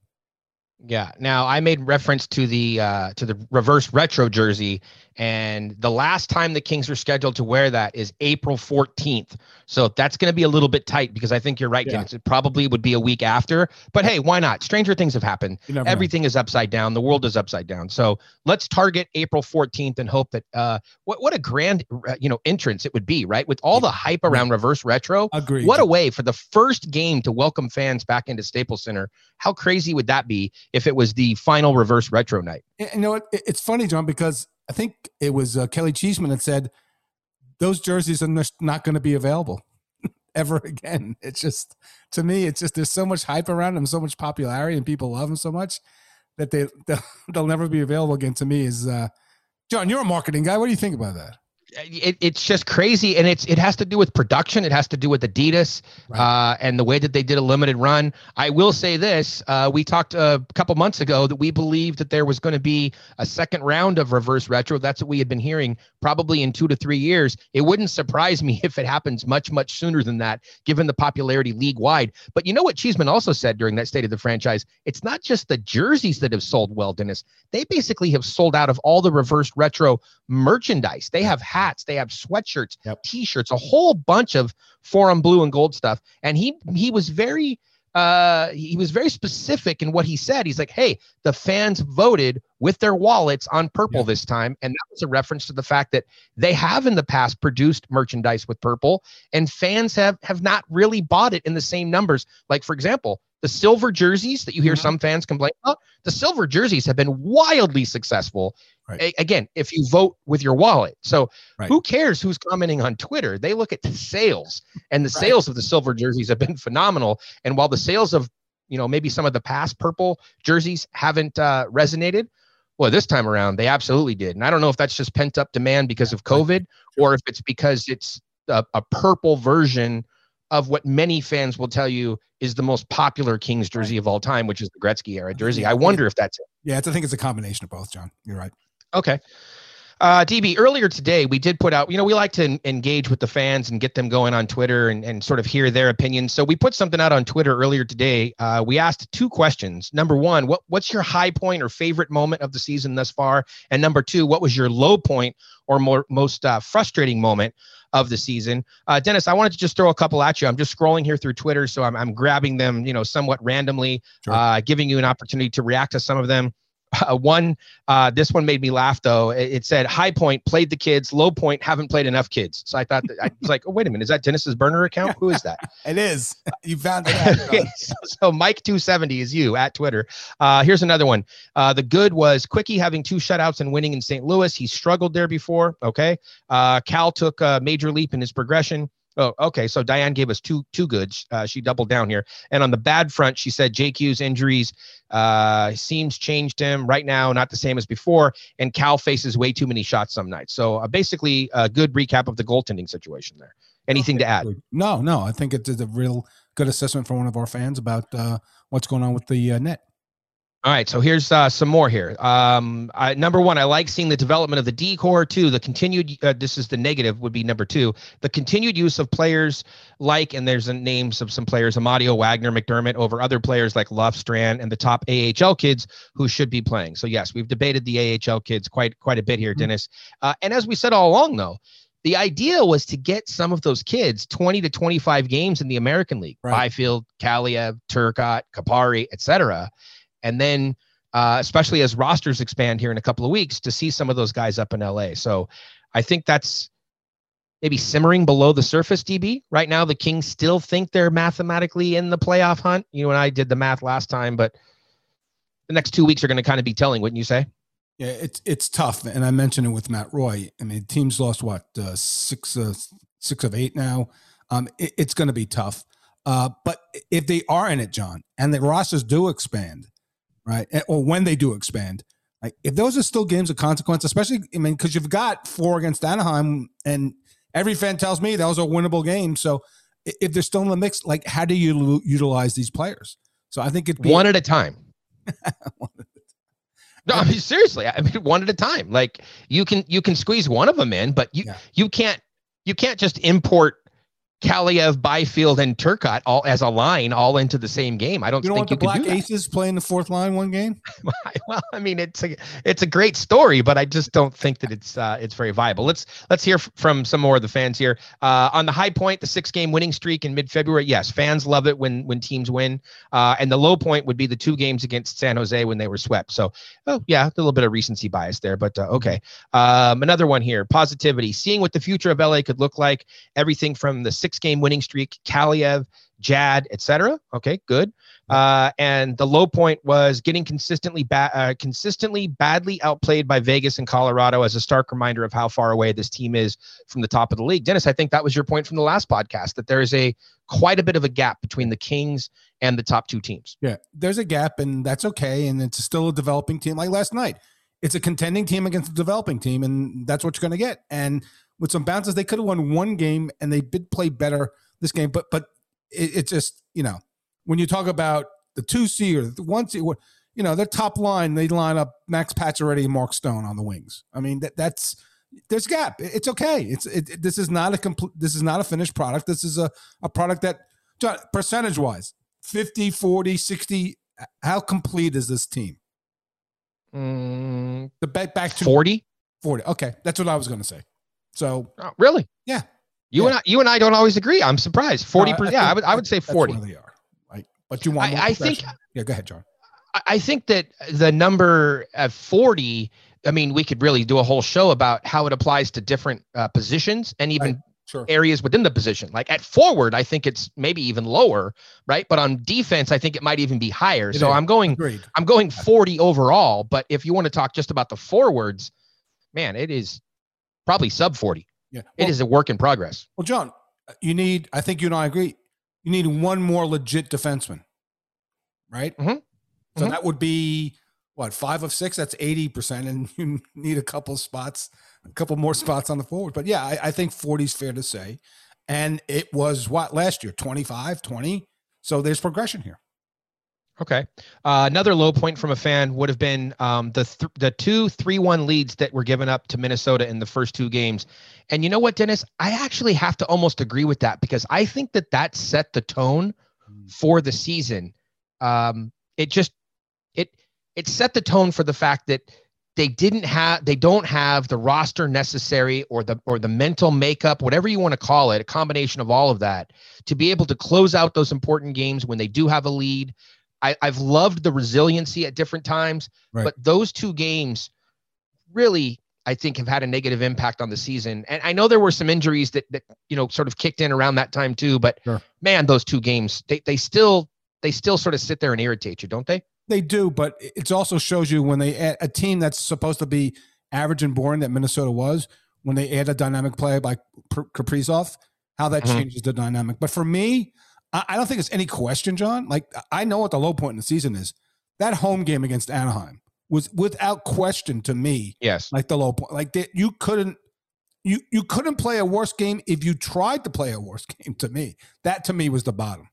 Yeah. Now I made reference to the uh, to the reverse retro jersey, And the last time the Kings are scheduled to wear that is April 14th. So that's going to be a little bit tight because I think you're right, Yeah. Dennis. It probably would be a week after. But hey, why not? Stranger things have happened. Never know. Everything is upside down. The world is upside down. So let's target April 14th and hope that uh what what a grand uh, you know entrance it would be, right? With all the hype around reverse retro. Agreed. What a way for the first game to welcome fans back into Staples Center. How crazy would that be if it was the final reverse retro night? You know? It- It's funny, John, because I think it was uh, Kelly Cheeseman that said those jerseys are not going to be available ever again. It's just to me, it's just there's so much hype around them, so much popularity, and people love them so much that they they'll, they'll never be available again. To me, is uh, John, you're a marketing guy. What do you think about that? It, it's just crazy, and it's it has to do with production. It has to do with Adidas Right. uh, and the way that they did a limited run. I will say this: uh, we talked a couple months ago that we believed that there was going to be a second round of reverse retro. That's what we had been hearing, probably in two to three years. It wouldn't surprise me if it happens much much sooner than that, given the popularity league wide. But you know what Cheeseman also said during that state of the franchise? It's not just the jerseys that have sold well, Dennis. They basically have sold out of all the reverse retro merchandise. They have hats, they have sweatshirts, Yep. t-shirts, a whole bunch of forum blue and gold stuff. And he he was very uh he was very specific in what he said. He's like, "Hey, the fans voted with their wallets on purple Yeah. this time." And that was a reference to the fact that they have in the past produced merchandise with purple and fans have have not really bought it in the same numbers. Like for example, the silver jerseys that you hear Mhm. some fans complain about, the silver jerseys have been wildly successful. Right. A- again, if you vote with your wallet. So Right. who cares who's commenting on Twitter? They look at the sales, and the Right. sales of the silver jerseys have been phenomenal. And while the sales of you know maybe some of the past purple jerseys haven't uh, resonated, well, this time around they absolutely did. And I don't know if that's just pent up demand because of COVID, or if it's because it's a, a purple version of what many fans will tell you is the most popular Kings jersey of all time, which is the Gretzky era jersey. I wonder if that's it. Yeah, it's, I think it's a combination of both, John. You're right. Okay. Uh, DB, earlier today, we did put out, you know, we like to en- engage with the fans and get them going on Twitter and, and sort of hear their opinions. So we put something out on Twitter earlier today. Uh, we asked two questions. Number one, what, what's your high point or favorite moment of the season thus far? And number two, what was your low point or more, most uh, frustrating moment of the season? Uh, Dennis, I wanted to just throw a couple at you. I'm just scrolling here through Twitter, so I'm, I'm grabbing them, you know, somewhat randomly, Sure. uh, giving you an opportunity to react to some of them. Uh, one uh, this one made me laugh though. It, it said high point played the kids, low point haven't played enough kids. So I thought that, I was like, oh wait a minute, is that Dennis's burner account? Who is that? It is. You found it out. Okay, so, so Mike two seventy is you at Twitter. Uh, here's another one. Uh, the good was Quickie having two shutouts and winning in St. Louis. He struggled there before. Okay, uh, Cal took a major leap in his progression. Oh, okay. So Diane gave us two two goods. Uh, she doubled down here. And on the bad front, she said JQ's injuries uh, seems changed him right now, not the same as before. And Cal faces way too many shots some nights. So uh, basically, a good recap of the goaltending situation there. Anything to add? No, no. I think it's a real good assessment from one of our fans about uh, what's going on with the uh, net. All right, so here's uh, some more here. Um, I, number one, I like seeing the development of the decor. Two, the continued. Uh, this is the negative. Would be number two. The continued use of players like, and there's the names of some players: Amadio, Wagner, MacDermid, over other players like Luff, Strand, and the top AHL kids who should be playing. So yes, we've debated the AHL kids quite quite a bit here, Mhm. Dennis. Uh, and as we said all along, though, the idea was to get some of those kids 20 to 25 games in the American League. Right. Byfield, Kaliyev, Turcotte, Kupari, etc. And then, uh, especially as rosters expand here in a couple of weeks, to see some of those guys up in LA. So I think that's maybe simmering below the surface, DB. Right now, the Kings still think they're mathematically in the playoff hunt. You know, and I did the math last time, but the next two weeks are going to kind of be telling, wouldn't you say? Yeah, it's it's tough, and I mentioned it with Matt Roy. I mean, teams lost what uh, six uh, six of eight now. Um, it, it's going to be tough. Uh, but if they are in it, John, and the rosters do expand, right, or when they do expand, like if those are still games of consequence, especially I mean, because you've got four against Anaheim, and every fan tells me those are winnable games. So if they're still in the mix, like how do you utilize these players? So I think it'd be one at a time. No, I mean seriously. I mean one at a time. Like you can you can squeeze one of them in, but you Yeah. you can't you can't just import Kaliyev, Byfield, and Turcotte all as a line all into the same game. I don't think You don't think want you the Black do that. Aces playing the fourth line one game? well, I mean, it's a it's a great story, but I just don't think that it's uh, it's very viable. Let's let's hear from some more of the fans here. Uh, on the high point, the six game winning streak in mid February. Yes, fans love it when when teams win. Uh, and the low point would be the two games against San Jose when they were swept. So, oh yeah, a little bit of recency bias there, but uh, okay. Um, another one here: positivity, seeing what the future of LA could look like. Everything from the six game winning streak, Kaliyev, Jad, etc. Okay, good. Uh, and the low point was getting consistently bad, uh, consistently badly outplayed by Vegas and Colorado as a stark reminder of how far away this team is from the top of the league. Dennis, I think that was your point from the last podcast that there is a quite a bit of a gap between the Kings and the top two teams. Yeah, there's a gap, and that's okay. And it's still a developing team. Like last night, it's a contending team against a developing team, and that's what you're going to get. And with some bounces, they could have won one game, and they did play better this game. But but it, it's just you know when you talk about the two C or the one C, what you know their top line, they line up Max Pacioretty and Mark Stone on the wings. I mean that that's there's a gap. It's okay. It's it, it- this is not a complete. This is not a finished product. This is a a product that percentage wise 50 40 60 how complete is this team Mm, the back back to 40? 40 okay that's what i was going to say so Oh, really? Yeah. You Yeah. and I, you and I don't always agree. I'm surprised. Forty percent. Yeah, I would I would say forty. they are like but you want I- I think- yeah go ahead john I- think that the number of 40, I mean, we could really do a whole show about how it applies to different uh, positions and even Right. sure areas within the position. Like at forward, I think it's maybe even lower, right? But on defense, I think it might even be higher. It so is. I'm going agreed I'm going 40 overall, but if you want to talk just about the forwards, man, it is probably sub 40. yeah It well, is a work in progress. well john you need i think you and i agree you need one more legit defenseman right Mhm. so Mhm. that would be what five of six that's 80% and you need a couple spots a couple more spots on the forward but yeah i, I think 40 is fair to say and it was what last year 25 20 so there's progression here Okay. Uh, another low point from a fan would have been um, the th- the two three one leads that were given up to Minnesota in the first two games. And you know what, Dennis? I actually have to almost agree with that because I think that that set the tone for the season. Um, it just it it set the tone for the fact that they didn't have they don't have the roster necessary or the or the mental makeup whatever you want to call it a combination of all of that to be able to close out those important games when they do have a lead I, I've loved the resiliency at different times, Right. but those two games really, I think, have had a negative impact on the season. And I know there were some injuries that that you know sort of kicked in around that time too. But Sure. man, those two games, they they still they still sort of sit there and irritate you, don't they? They do, but it also shows you when they add a team that's supposed to be average and boring that Minnesota was, when they add a dynamic player like Kaprizov, how that Mhm. changes the dynamic. But for me, I, don't think it's any question, John. Like I know what the low point in the season is. That home game against Anaheim was without question to me Yes. like the low point. Like that, you couldn't. You, you couldn't play a worse game if you tried to play a worse game to me. That to me was the bottom.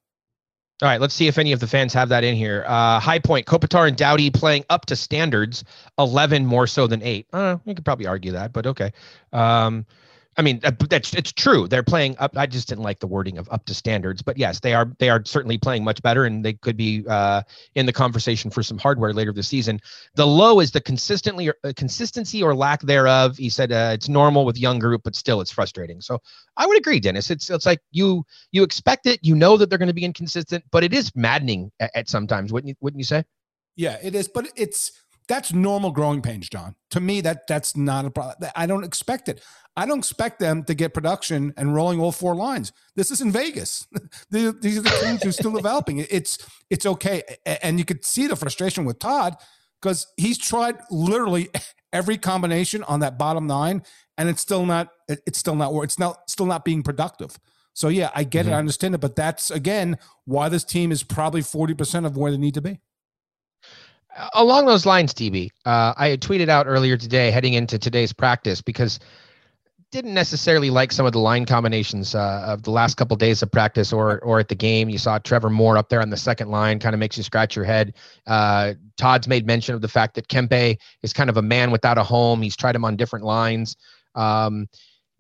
All right, let's see if any of the fans have that in here. Uh, high point, Kopitar and Doughty playing up to standards, 11 more so than eight. Uh, you could probably argue that, but okay. Um, I mean, that's it's true. They're playing up. I just didn't like the wording of up to standards, but yes, they are. They are certainly playing much better, and they could be uh, in the conversation for some hardware later this season. The low is the consistently uh, consistency or lack thereof. He said uh, it's normal with young group, but still it's frustrating. So I would agree, Dennis. It's it's like you you expect it, you know that they're going to be inconsistent, but it is maddening at, at sometimes, wouldn't you? Wouldn't you say? Yeah, it is, but it's that's normal growing pains, John. To me, that that's not a problem. I don't expect it. I don't expect them to get production and rolling all four lines. This is in Vegas. These are the teams who are still developing. It's it's okay, and you could see the frustration with Todd because he's tried literally every combination on that bottom nine, and it's still not. It's still not. It's not still not being productive. So yeah, I get it. Mm-hmm. I understand it, but that's again why this team is probably forty percent of where they need to be. Along those lines, DB, uh, I tweeted out earlier today, heading into today's practice, because didn't necessarily like some of the line combinations uh, of the last couple days of practice or or at the game. You saw Trevor Moore up there on the second line, kind of makes you scratch your head. Uh, Todd's made mention of the fact that Kempe is kind of a man without a home. He's tried him on different lines. Um,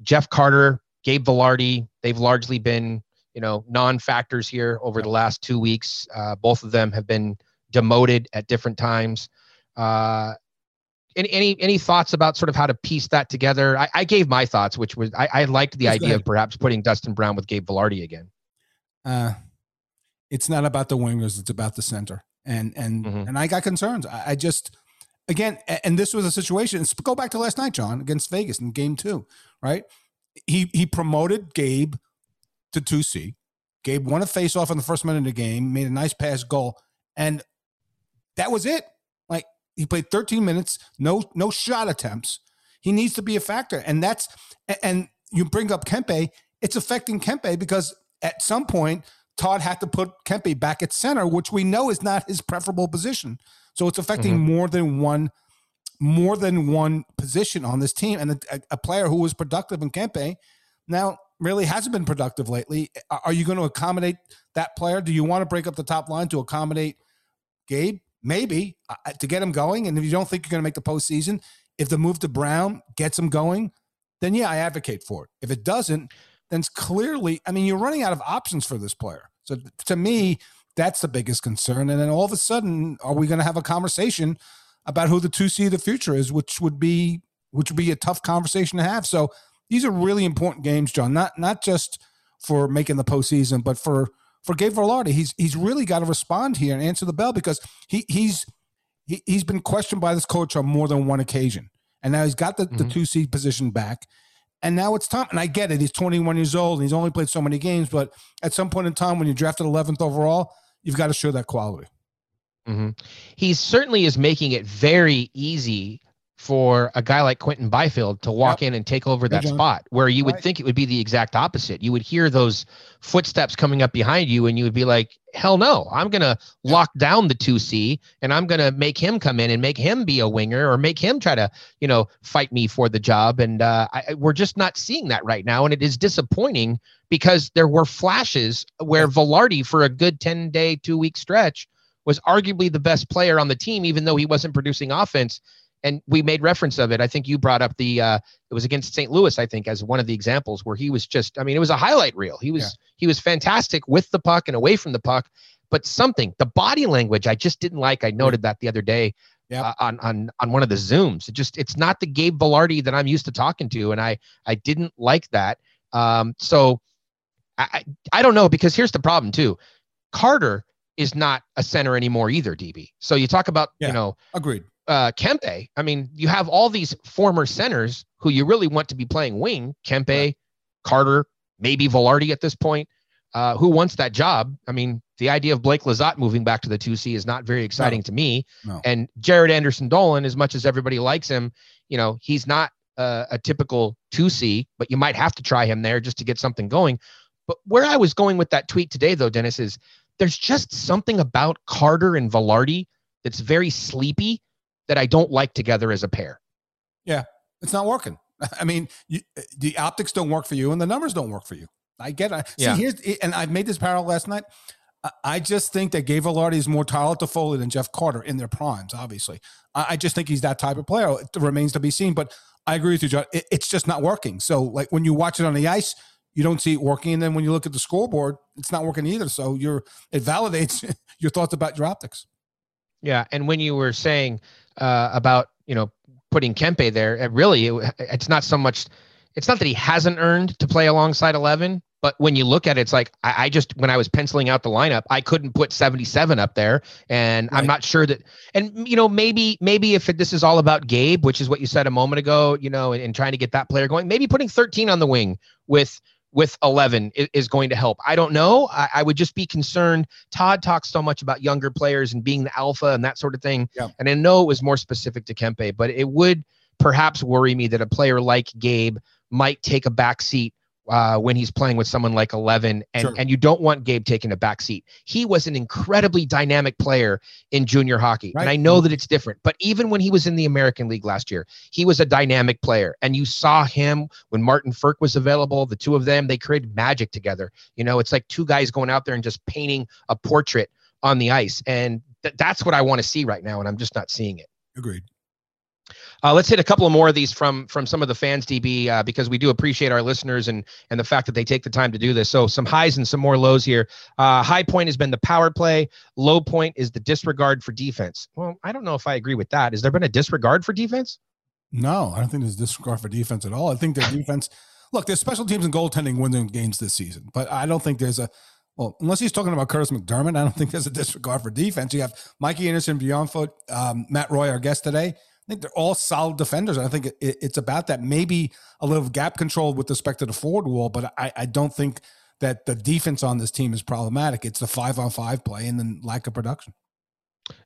Jeff Carter Gabe Vilardi, they've largely been, you know, non-factors here over the last two weeks. Uh, both of them have been demoted at different times. Uh, any, any any thoughts about sort of how to piece that together? I, I gave my thoughts, which was I, I liked the Yes, idea ahead. of perhaps putting Dustin Brown with Gabe Vilardi again. Uh, it's not about the wingers; it's about the center. And and Mhm. and I got concerns. I, I just again, and this was a situation. Go back to last night, John, against Vegas in Game Two, right? He he promoted Gabe to two C. Gabe won a face off in the first minute of the game, made a nice pass goal, and that was it. Like he played 13 minutes, no no shot attempts. He needs to be a factor, and that's and you bring up Kempe. It's affecting Kempe because at some point Todd had to put Kempe back at center, which we know is not his preferable position. So it's affecting mm-hmm. more than one more than one position on this team, and a, a player who was productive in Kempe now really hasn't been productive lately. Are you going to accommodate that player? Do you want to break up the top line to accommodate Gabe? Maybe uh, to get him going. And if you don't think you're going to make the postseason, if the move to Brown gets him going, then yeah, I advocate for it. If it doesn't, then it's clearly, I mean, you're running out of options for this player. So to me, that's the biggest concern. And then all of a sudden, are we going to have a conversation about who the two C of the future is, which would be which would be a tough conversation to have. So these are really important games, John. Not not just for making the postseason, but for for Gabe Vilardi. He's he's really got to respond here and answer the bell because he he's he, he's been questioned by this coach on more than one occasion, and now he's got the, the Mhm. two seed position back. And now it's time. And I get it. He's 21 years old and he's only played so many games. But at some point in time, when you're drafted 11th overall, you've got to show that quality. hmm He certainly is making it very easy for a guy like Quinton Byfield to walk in and take over that spot where you would Right. think it would be the exact opposite. You would hear those footsteps coming up behind you and you would be like, hell no, I'm going to lock down the 2C and I'm going to make him come in and make him be a winger or make him try to, you know, fight me for the job. And uh, I, I- we're just not seeing that right now. And it is disappointing because there were flashes where Vilardi for a good 10 day, two week stretch was arguably the best player on the team, even though he wasn't producing offense. And we made reference of it. I think you brought up the uh, it was against St. Louis, I think, as one of the examples where he was just, I mean, it was a highlight reel. He was Yeah. he was fantastic with the puck and away from the puck, but something, the body language, I just didn't like. I noted that the other day Yep. uh, on on on one of the zooms. It just it's not the Gabe Vilardi that I'm used to talking to, and I I didn't like that. Um, so I I I don't know because here's the problem too. Carter is not a center anymore either, DB. So you talk about Yeah. you know Agreed. Uh, Kempe. I mean, you have all these former centers who you really want to be playing wing. Kempe, Right. Carter, maybe Vilardi at this point. Uh, who wants that job? I mean, the idea of Blake Lizotte moving back to the 2C is not very exciting to me. No. And Jaret Anderson-Dolan, as much as everybody likes him, you know, he's not uh, a typical 2C, but you might have to try him there just to get something going. But where I was going with that tweet today, though, Dennis, is there's just something about Carter and Vilardi that's very sleepy that I don't like together as a pair. Yeah, it's not working. I mean, you, the optics don't work for you, and the numbers don't work for you. I get it. Yeah. See, here's and I've made this parallel last night. I- I just think that Gabe Vilardi is more Tyler Toffoli than Jeff Carter in their primes. Obviously, I, I just think he's that type of player. It remains to be seen, but I agree with you, John. It's just not working. So, like when you watch it on the ice, you don't see it working, and then when you look at the scoreboard, it's not working either. So, you're it validates your thoughts about your optics. Yeah, and when you were saying uh, about you know putting Kempe there, it really it, it's not so much. It's not that he hasn't earned to play alongside eleven, but when you look at it, it's like I, I just when I was penciling out the lineup, I couldn't put seventy seven up there, and I'm not sure that. And you know maybe maybe if it, this is all about Gabe, which is what you said a moment ago, you know, and, and trying to get that player going, maybe putting thirteen on the wing with with 11 is, going to help. I don't know. I, I would just be concerned. Todd talks so much about younger players and being the alpha and that sort of thing. Yeah. And I know it was more specific to Kempe, but it would perhaps worry me that a player like Gabe might take a back seat uh, when he's playing with someone like 11 and, Sure. and you don't want Gabe taking a back seat. He was an incredibly dynamic player in junior hockey. And I know that it's different, but even when he was in the American League last year, he was a dynamic player. And you saw him when Martin Frk was available, the two of them, they created magic together. You know, it's like two guys going out there and just painting a portrait on the ice. And th- that's what I want to see right now. And I'm just not seeing it. Agreed. Uh, let's hit a couple of more of these from from some of the fans, DB, uh, because we do appreciate our listeners and and the fact that they take the time to do this. So some highs and some more lows here. Uh, high point has been the power play. Low point is the disregard for defense. Well, I don't know if I agree with that. Has there been a disregard for defense? No, I don't think there's disregard for defense at all. I think their defense. Look, there's special teams and goaltending winning games this season, but I don't think there's a well, unless he's talking about Kurtis MacDermid, I don't think there's a disregard for defense. You have Mikey Anderson, Beyond um, Matt Roy, our guest today. I think they're all solid defenders. I think it, it's about that. Maybe a little gap control with respect to the forward wall, but I, I don't think that the defense on this team is problematic. It's the five on five play and then lack of production.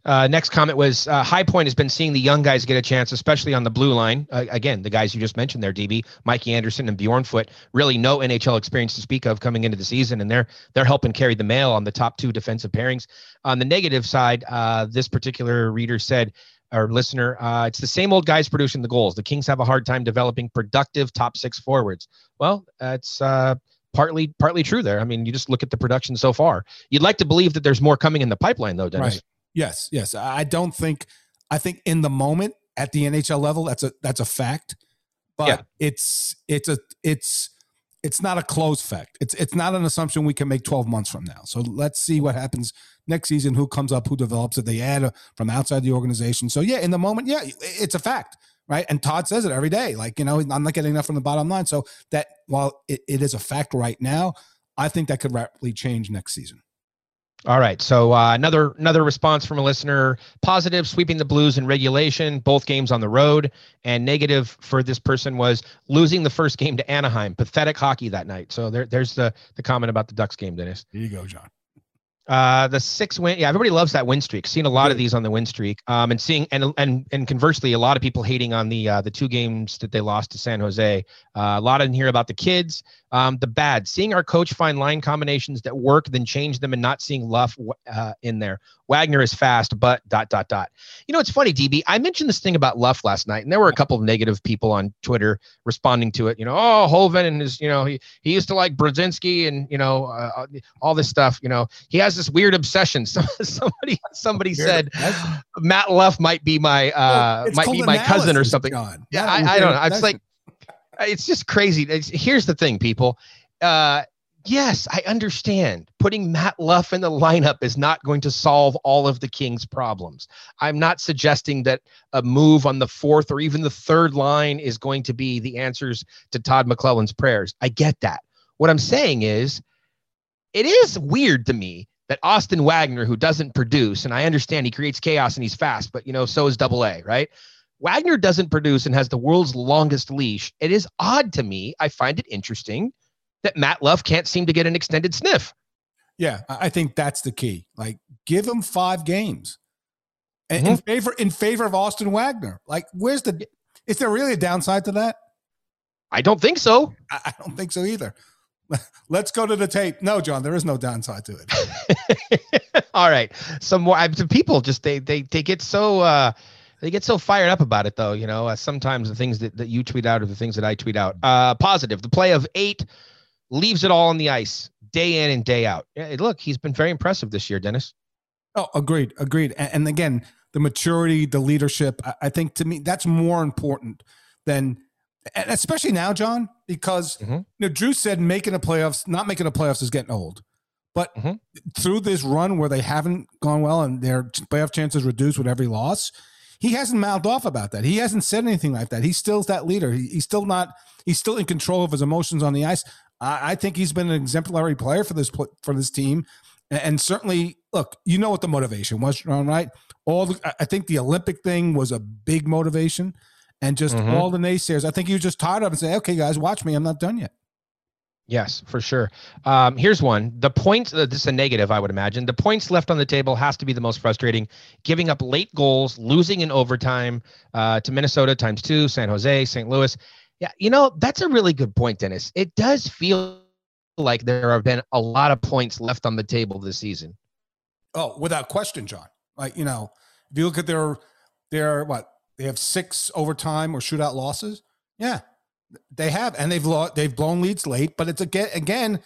Uh, next comment was uh, High Point has been seeing the young guys get a chance, especially on the blue line. Uh, again, the guys you just mentioned there, DB, Mikey Anderson and Bjornfot, really no NHL experience to speak of coming into the season, and they're they're helping carry the mail on the top two defensive pairings. On the negative side, uh, this particular reader said our listener, uh, it's the same old guys producing the goals. The Kings have a hard time developing productive top six forwards. Well, that's uh, partly partly true there. I mean, you just look at the production so far. You'd like to believe that there's more coming in the pipeline, though, Dennis. Right. Yes, yes. I don't think. I think in the moment at the NHL level, that's a that's a fact. But yeah. it's it's a it's it's not a closed fact. It's it's not an assumption we can make 12 months from now. So let's see what happens next season. Who comes up? Who develops it? They add a, from outside the organization. So yeah, in the moment, yeah, it's a fact, right? And Todd says it every day. Like you know, I'm not getting enough from the bottom line. So that while it, it is a fact right now, I think that could rapidly change next season. All right. So uh, another another response from a listener: positive, sweeping the Blues in regulation, both games on the road, and negative for this person was losing the first game to Anaheim. Pathetic hockey that night. So there, there's the the comment about the Ducks game, Dennis. Here you go, John. Uh, the six win. Yeah, everybody loves that win streak. Seen a lot of these on the win streak. Um, and seeing and and and conversely, a lot of people hating on the uh, the two games that they lost to San Jose. Uh, a lot of them here about the kids. Um, the bad, seeing our coach find line combinations that work, then change them, and not seeing Luff uh, in there. Wagner is fast, but dot dot dot. You know, it's funny, DB. I mentioned this thing about Luff last night, and there were a couple of negative people on Twitter responding to it. You know, oh, Hoven and his, you know, he he used to like Brodzinski and you know uh, uh all this stuff. You know, he has this weird obsession. So, somebody somebody said Matt Luff might be my uh well, might be my cousin or something. John. Yeah, I, I don't know. It's like it's just crazy. It's, here's the thing, people. Uh, yes, I understand putting Matt Luff in the lineup is not going to solve all of the Kings' problems. I'm not suggesting that a move on the fourth or even the third line is going to be the answers to Todd McLellan's prayers. I get that. What I'm saying is, it is weird to me that Austin Wagner, who doesn't produce, and I understand he creates chaos and he's fast, but you know, so is double A, right? Wagner doesn't produce and has the world's longest leash. It is odd to me. I find it interesting that Matt Luff can't seem to get an extended sniff. Yeah, I think that's the key. Like, give him five games mm-hmm. in favor in favor of Austin Wagner. Like, where's the? Is there really a downside to that? I don't think so. I don't think so either. Let's go to the tape. No, John, there is no downside to it. All right, some more. I, People just they they they get so. uh they get so fired up about it though you know uh, sometimes the things that, that you tweet out are the things that i tweet out. Uh positive the play of eight leaves it all on the ice day in and day out. Yeah, look he's been very impressive this year dennis. Oh agreed agreed. And, and again the maturity the leadership I, I, think to me that's more important than and especially now john because mm-hmm. you know drew said making the playoffs not making the playoffs is getting old. But mm-hmm. through this run where they haven't gone well and their playoff chances reduced with every loss he hasn't mouthed off about that. He hasn't said anything like that. He still that leader. He, he's still not. He's still in control of his emotions on the ice. I, I think he's been an exemplary player for this for this team, and, and certainly, look, you know what the motivation was, right? All the, I think the Olympic thing was a big motivation, and just mm-hmm. all the naysayers. I think he was just tired of it and say, "Okay, guys, watch me. I'm not done yet." Yes, for sure. Um, here's one. The points, uh, this is a negative, I would imagine. The points left on the table has to be the most frustrating. Giving up late goals, losing in overtime uh, to Minnesota times two, San Jose, St. Louis. Yeah, you know, that's a really good point, Dennis. It does feel like there have been a lot of points left on the table this season. Oh, without question, John. Like, you know, if you look at their, their, what, they have six overtime or shootout losses. Yeah, they have, and they've lost, they've blown leads late, but it's again again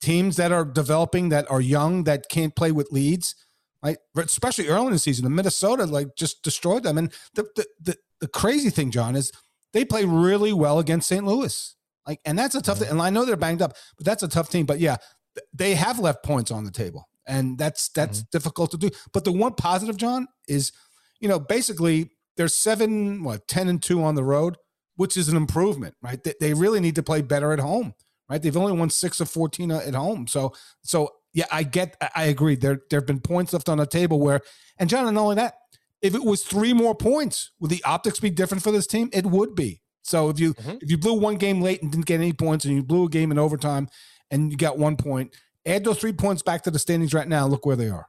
teams that are developing that are young that can't play with leads right? Especially early in the season, the Minnesota like just destroyed them. And the the the, the crazy thing, John, is they play really well against St. Louis. Like, and that's a tough thing. And I know they're banged up, but that's a tough team. But yeah, they have left points on the table, and that's that's mm-hmm. difficult to do. But the one positive, John, is you know basically they're seven, what, ten and two on the road, which is an improvement, right? They, they really need to play better at home, right? They've only won six of fourteen at home, so so yeah, I get, I agree. There there have been points left on the table where, and John, and not only that, if it was three more points, would the optics be different for this team? It would be. So if you mm-hmm. if you blew one game late and didn't get any points, and you blew a game in overtime and you got one point, add those three points back to the standings right now. Look where they are.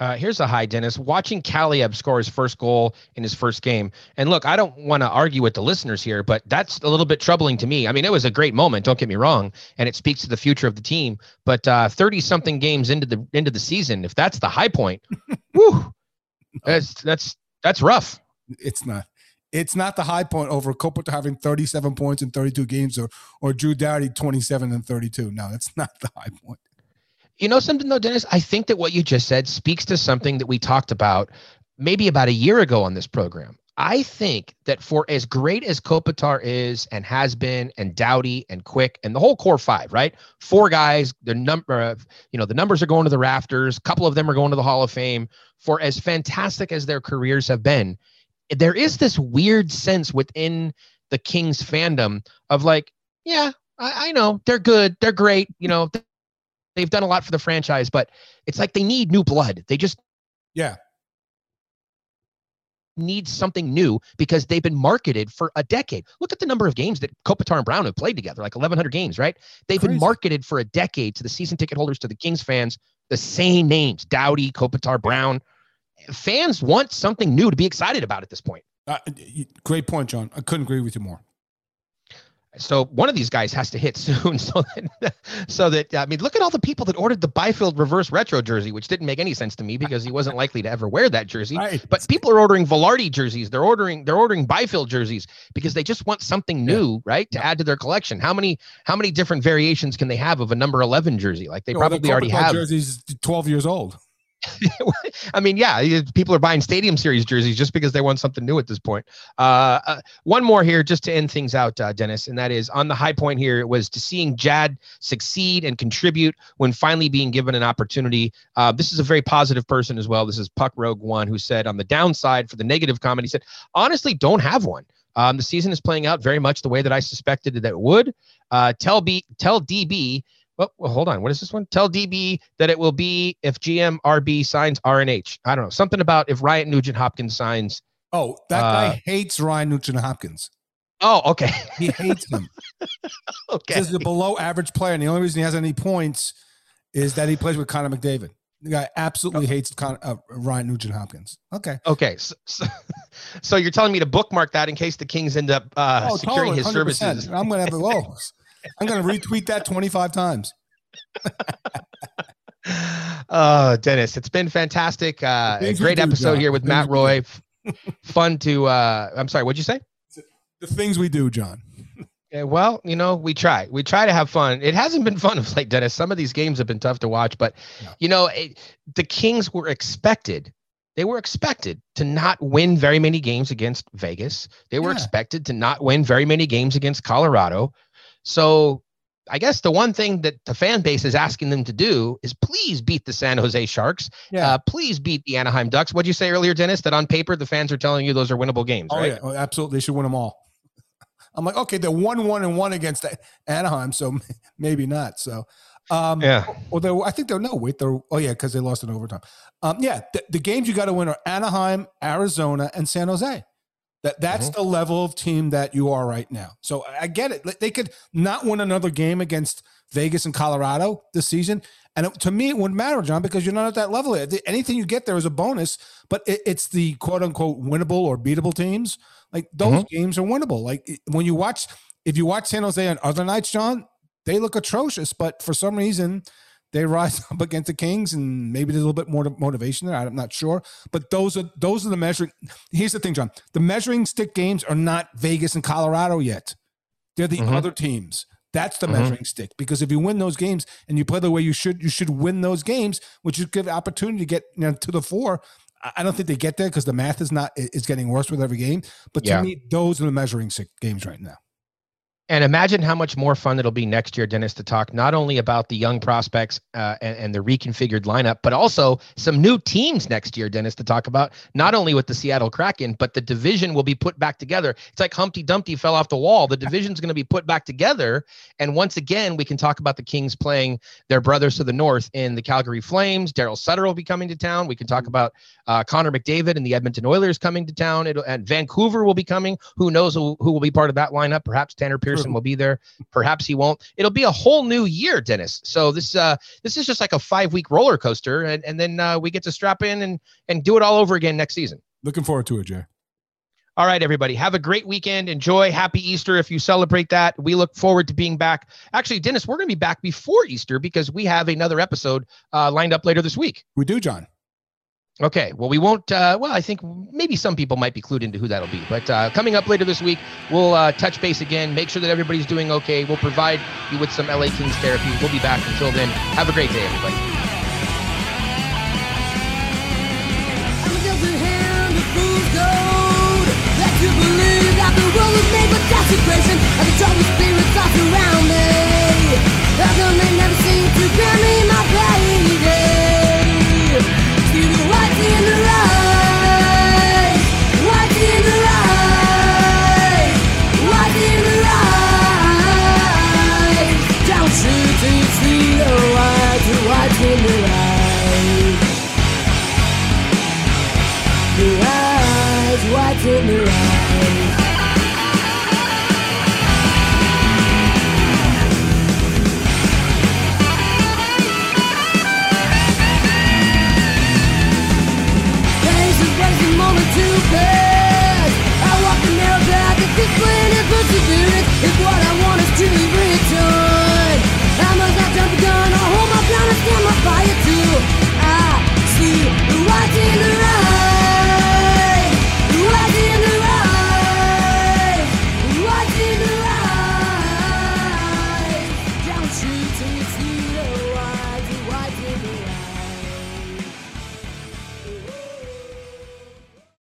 Uh, here's a high, Dennis. Watching Kaliyev score his first goal in his first game, and look, I don't want to argue with the listeners here, but that's a little bit troubling to me. I mean, it was a great moment, don't get me wrong, and it speaks to the future of the team. But uh, something games into the into the season, if that's the high point, whew, that's that's that's rough. It's not. It's not the high point over Kopitar having 37 points in 32 games or or Drew Doughty 27 and 32. No, that's not the high point. You know something though, Dennis? I think that what you just said speaks to something that we talked about maybe about a year ago on this program. I think that for as great as Kopitar is and has been, and Doughty and Quick and the whole core five, right? Four guys, the number of, uh, you know, the numbers are going to the rafters. A couple of them are going to the Hall of Fame. For as fantastic as their careers have been, there is this weird sense within the Kings fandom of like, yeah, I, I know they're good, they're great, you know, They've done a lot for the franchise, but it's like they need new blood. They just yeah need something new because they've been marketed for a decade. Look at the number of games that Kopitar and Brown have played together, like 1,100 games, right? They've Crazy. been marketed for a decade to the season ticket holders, to the Kings fans, the same names Doughty, Kopitar, Brown. Fans want something new to be excited about at this point. Uh, great point, John. I couldn't agree with you more. So one of these guys has to hit soon, so that so that I mean, look at all the people that ordered the Byfield reverse retro jersey, which didn't make any sense to me because he wasn't likely to ever wear that jersey. Right. But people are ordering Vilardi jerseys. They're ordering they're ordering Byfield jerseys because they just want something new, yeah. right, to yeah. add to their collection. How many how many different variations can they have of a number eleven jersey? Like they probably already have. Jerseys twelve years old. I mean, yeah, people are buying Stadium Series jerseys just because they want something new at this point. Uh, uh, one more here, just to end things out, uh, Dennis, and that is on the high point here it was to seeing Jad succeed and contribute when finally being given an opportunity. Uh, this is a very positive person as well. This is Puck Rogue One who said on the downside for the negative comment, he said, honestly, don't have one. Um, the season is playing out very much the way that I suspected that it would. Uh, tell B, tell DB well, well, hold on. What is this one? Tell DB that it will be if GM RB signs RNH. I don't know. Something about if Ryan Nugent Hopkins signs. Oh, that uh, guy hates Ryan Nugent Hopkins. Oh, okay. he hates him. okay. He's a below average player, and the only reason he has any points is that he plays with Connor McDavid. The guy absolutely oh. hates Con- uh, Ryan Nugent Hopkins. Okay. Okay. So, so, so, you're telling me to bookmark that in case the Kings end up uh, oh, securing totally, his services. I'm going to have it. Whoa. I'm going to retweet that 25 times. oh, Dennis, it's been fantastic. Uh, a great episode John. here with Matt Roy. Fun to, uh, I'm sorry, what'd you say? The things we do, John. Yeah, well, you know, we try. We try to have fun. It hasn't been fun of late, Dennis. Some of these games have been tough to watch, but yeah. you know, it, the Kings were expected. They were expected to not win very many games against Vegas. They were yeah. expected to not win very many games against Colorado. So I guess the one thing that the fan base is asking them to do is please beat the San Jose Sharks. Yeah. Uh, please beat the Anaheim Ducks. What'd you say earlier, Dennis? That on paper the fans are telling you those are winnable games, oh, right? Yeah, oh, absolutely. They should win them all. I'm like, okay, they're one, one, and one against Anaheim, so maybe not. So, um, yeah. Although I think they're no wait, they're oh yeah, because they lost in overtime. Um, yeah, the, the games you got to win are Anaheim, Arizona, and San Jose. That that's mm-hmm. the level of team that you are right now. So I get it. They could not win another game against Vegas and Colorado this season, and it, to me, it wouldn't matter, John, because you're not at that level. yet. Anything you get there is a bonus, but it, it's the quote unquote winnable or beatable teams. Like those mm-hmm. games are winnable. Like when you watch, if you watch San Jose on other nights, John, they look atrocious, but for some reason they rise up against the Kings, and maybe there's a little bit more motivation there. I'm not sure, but those are those are the measuring. Here's the thing, John: the measuring stick games are not Vegas and Colorado yet. They're the mm-hmm. other teams. That's the Mhm. measuring stick. Because if you win those games and you play the way you should, you should win those games, which would give opportunity to get you know to the four. I- I don't think they get there because the math is not is getting worse with every game. But to Yeah. me, those are the measuring stick games right now. And imagine how much more fun it'll be next year, Dennis, to talk not only about the young prospects uh, and, and the reconfigured lineup, but also some new teams next year, Dennis, to talk about. Not only with the Seattle Kraken, but the division will be put back together. It's like Humpty Dumpty fell off the wall. The division's going to be put back together. And once again, we can talk about the Kings playing their brothers to the north in the Calgary Flames. Darryl Sutter will be coming to town. We can talk about uh, Connor McDavid and the Edmonton Oilers coming to town. It'll, and Vancouver will be coming. Who knows who, who will be part of that lineup? Perhaps Tanner Pearson True. will be there. Perhaps he won't. It'll be a whole new year, Dennis. So this uh, this is just like a five week roller coaster, and, and then uh, we get to strap in and and do it all over again next season. Looking forward to it, Jay. All right, everybody. Have a great weekend. Enjoy. Happy Easter if you celebrate that. We look forward to being back. Actually, Dennis, we're going to be back before Easter because we have another episode uh, lined up later this week. We do, John. Okay. Well, we won't. Uh, well, I think maybe some people might be clued into who that'll be. But uh, coming up later this week, we'll uh, touch base again, make sure that everybody's doing okay. We'll provide you with some LA Kings therapy. We'll be back until then. Have a great day, everybody. You believe that the world made with desecration And the spirits around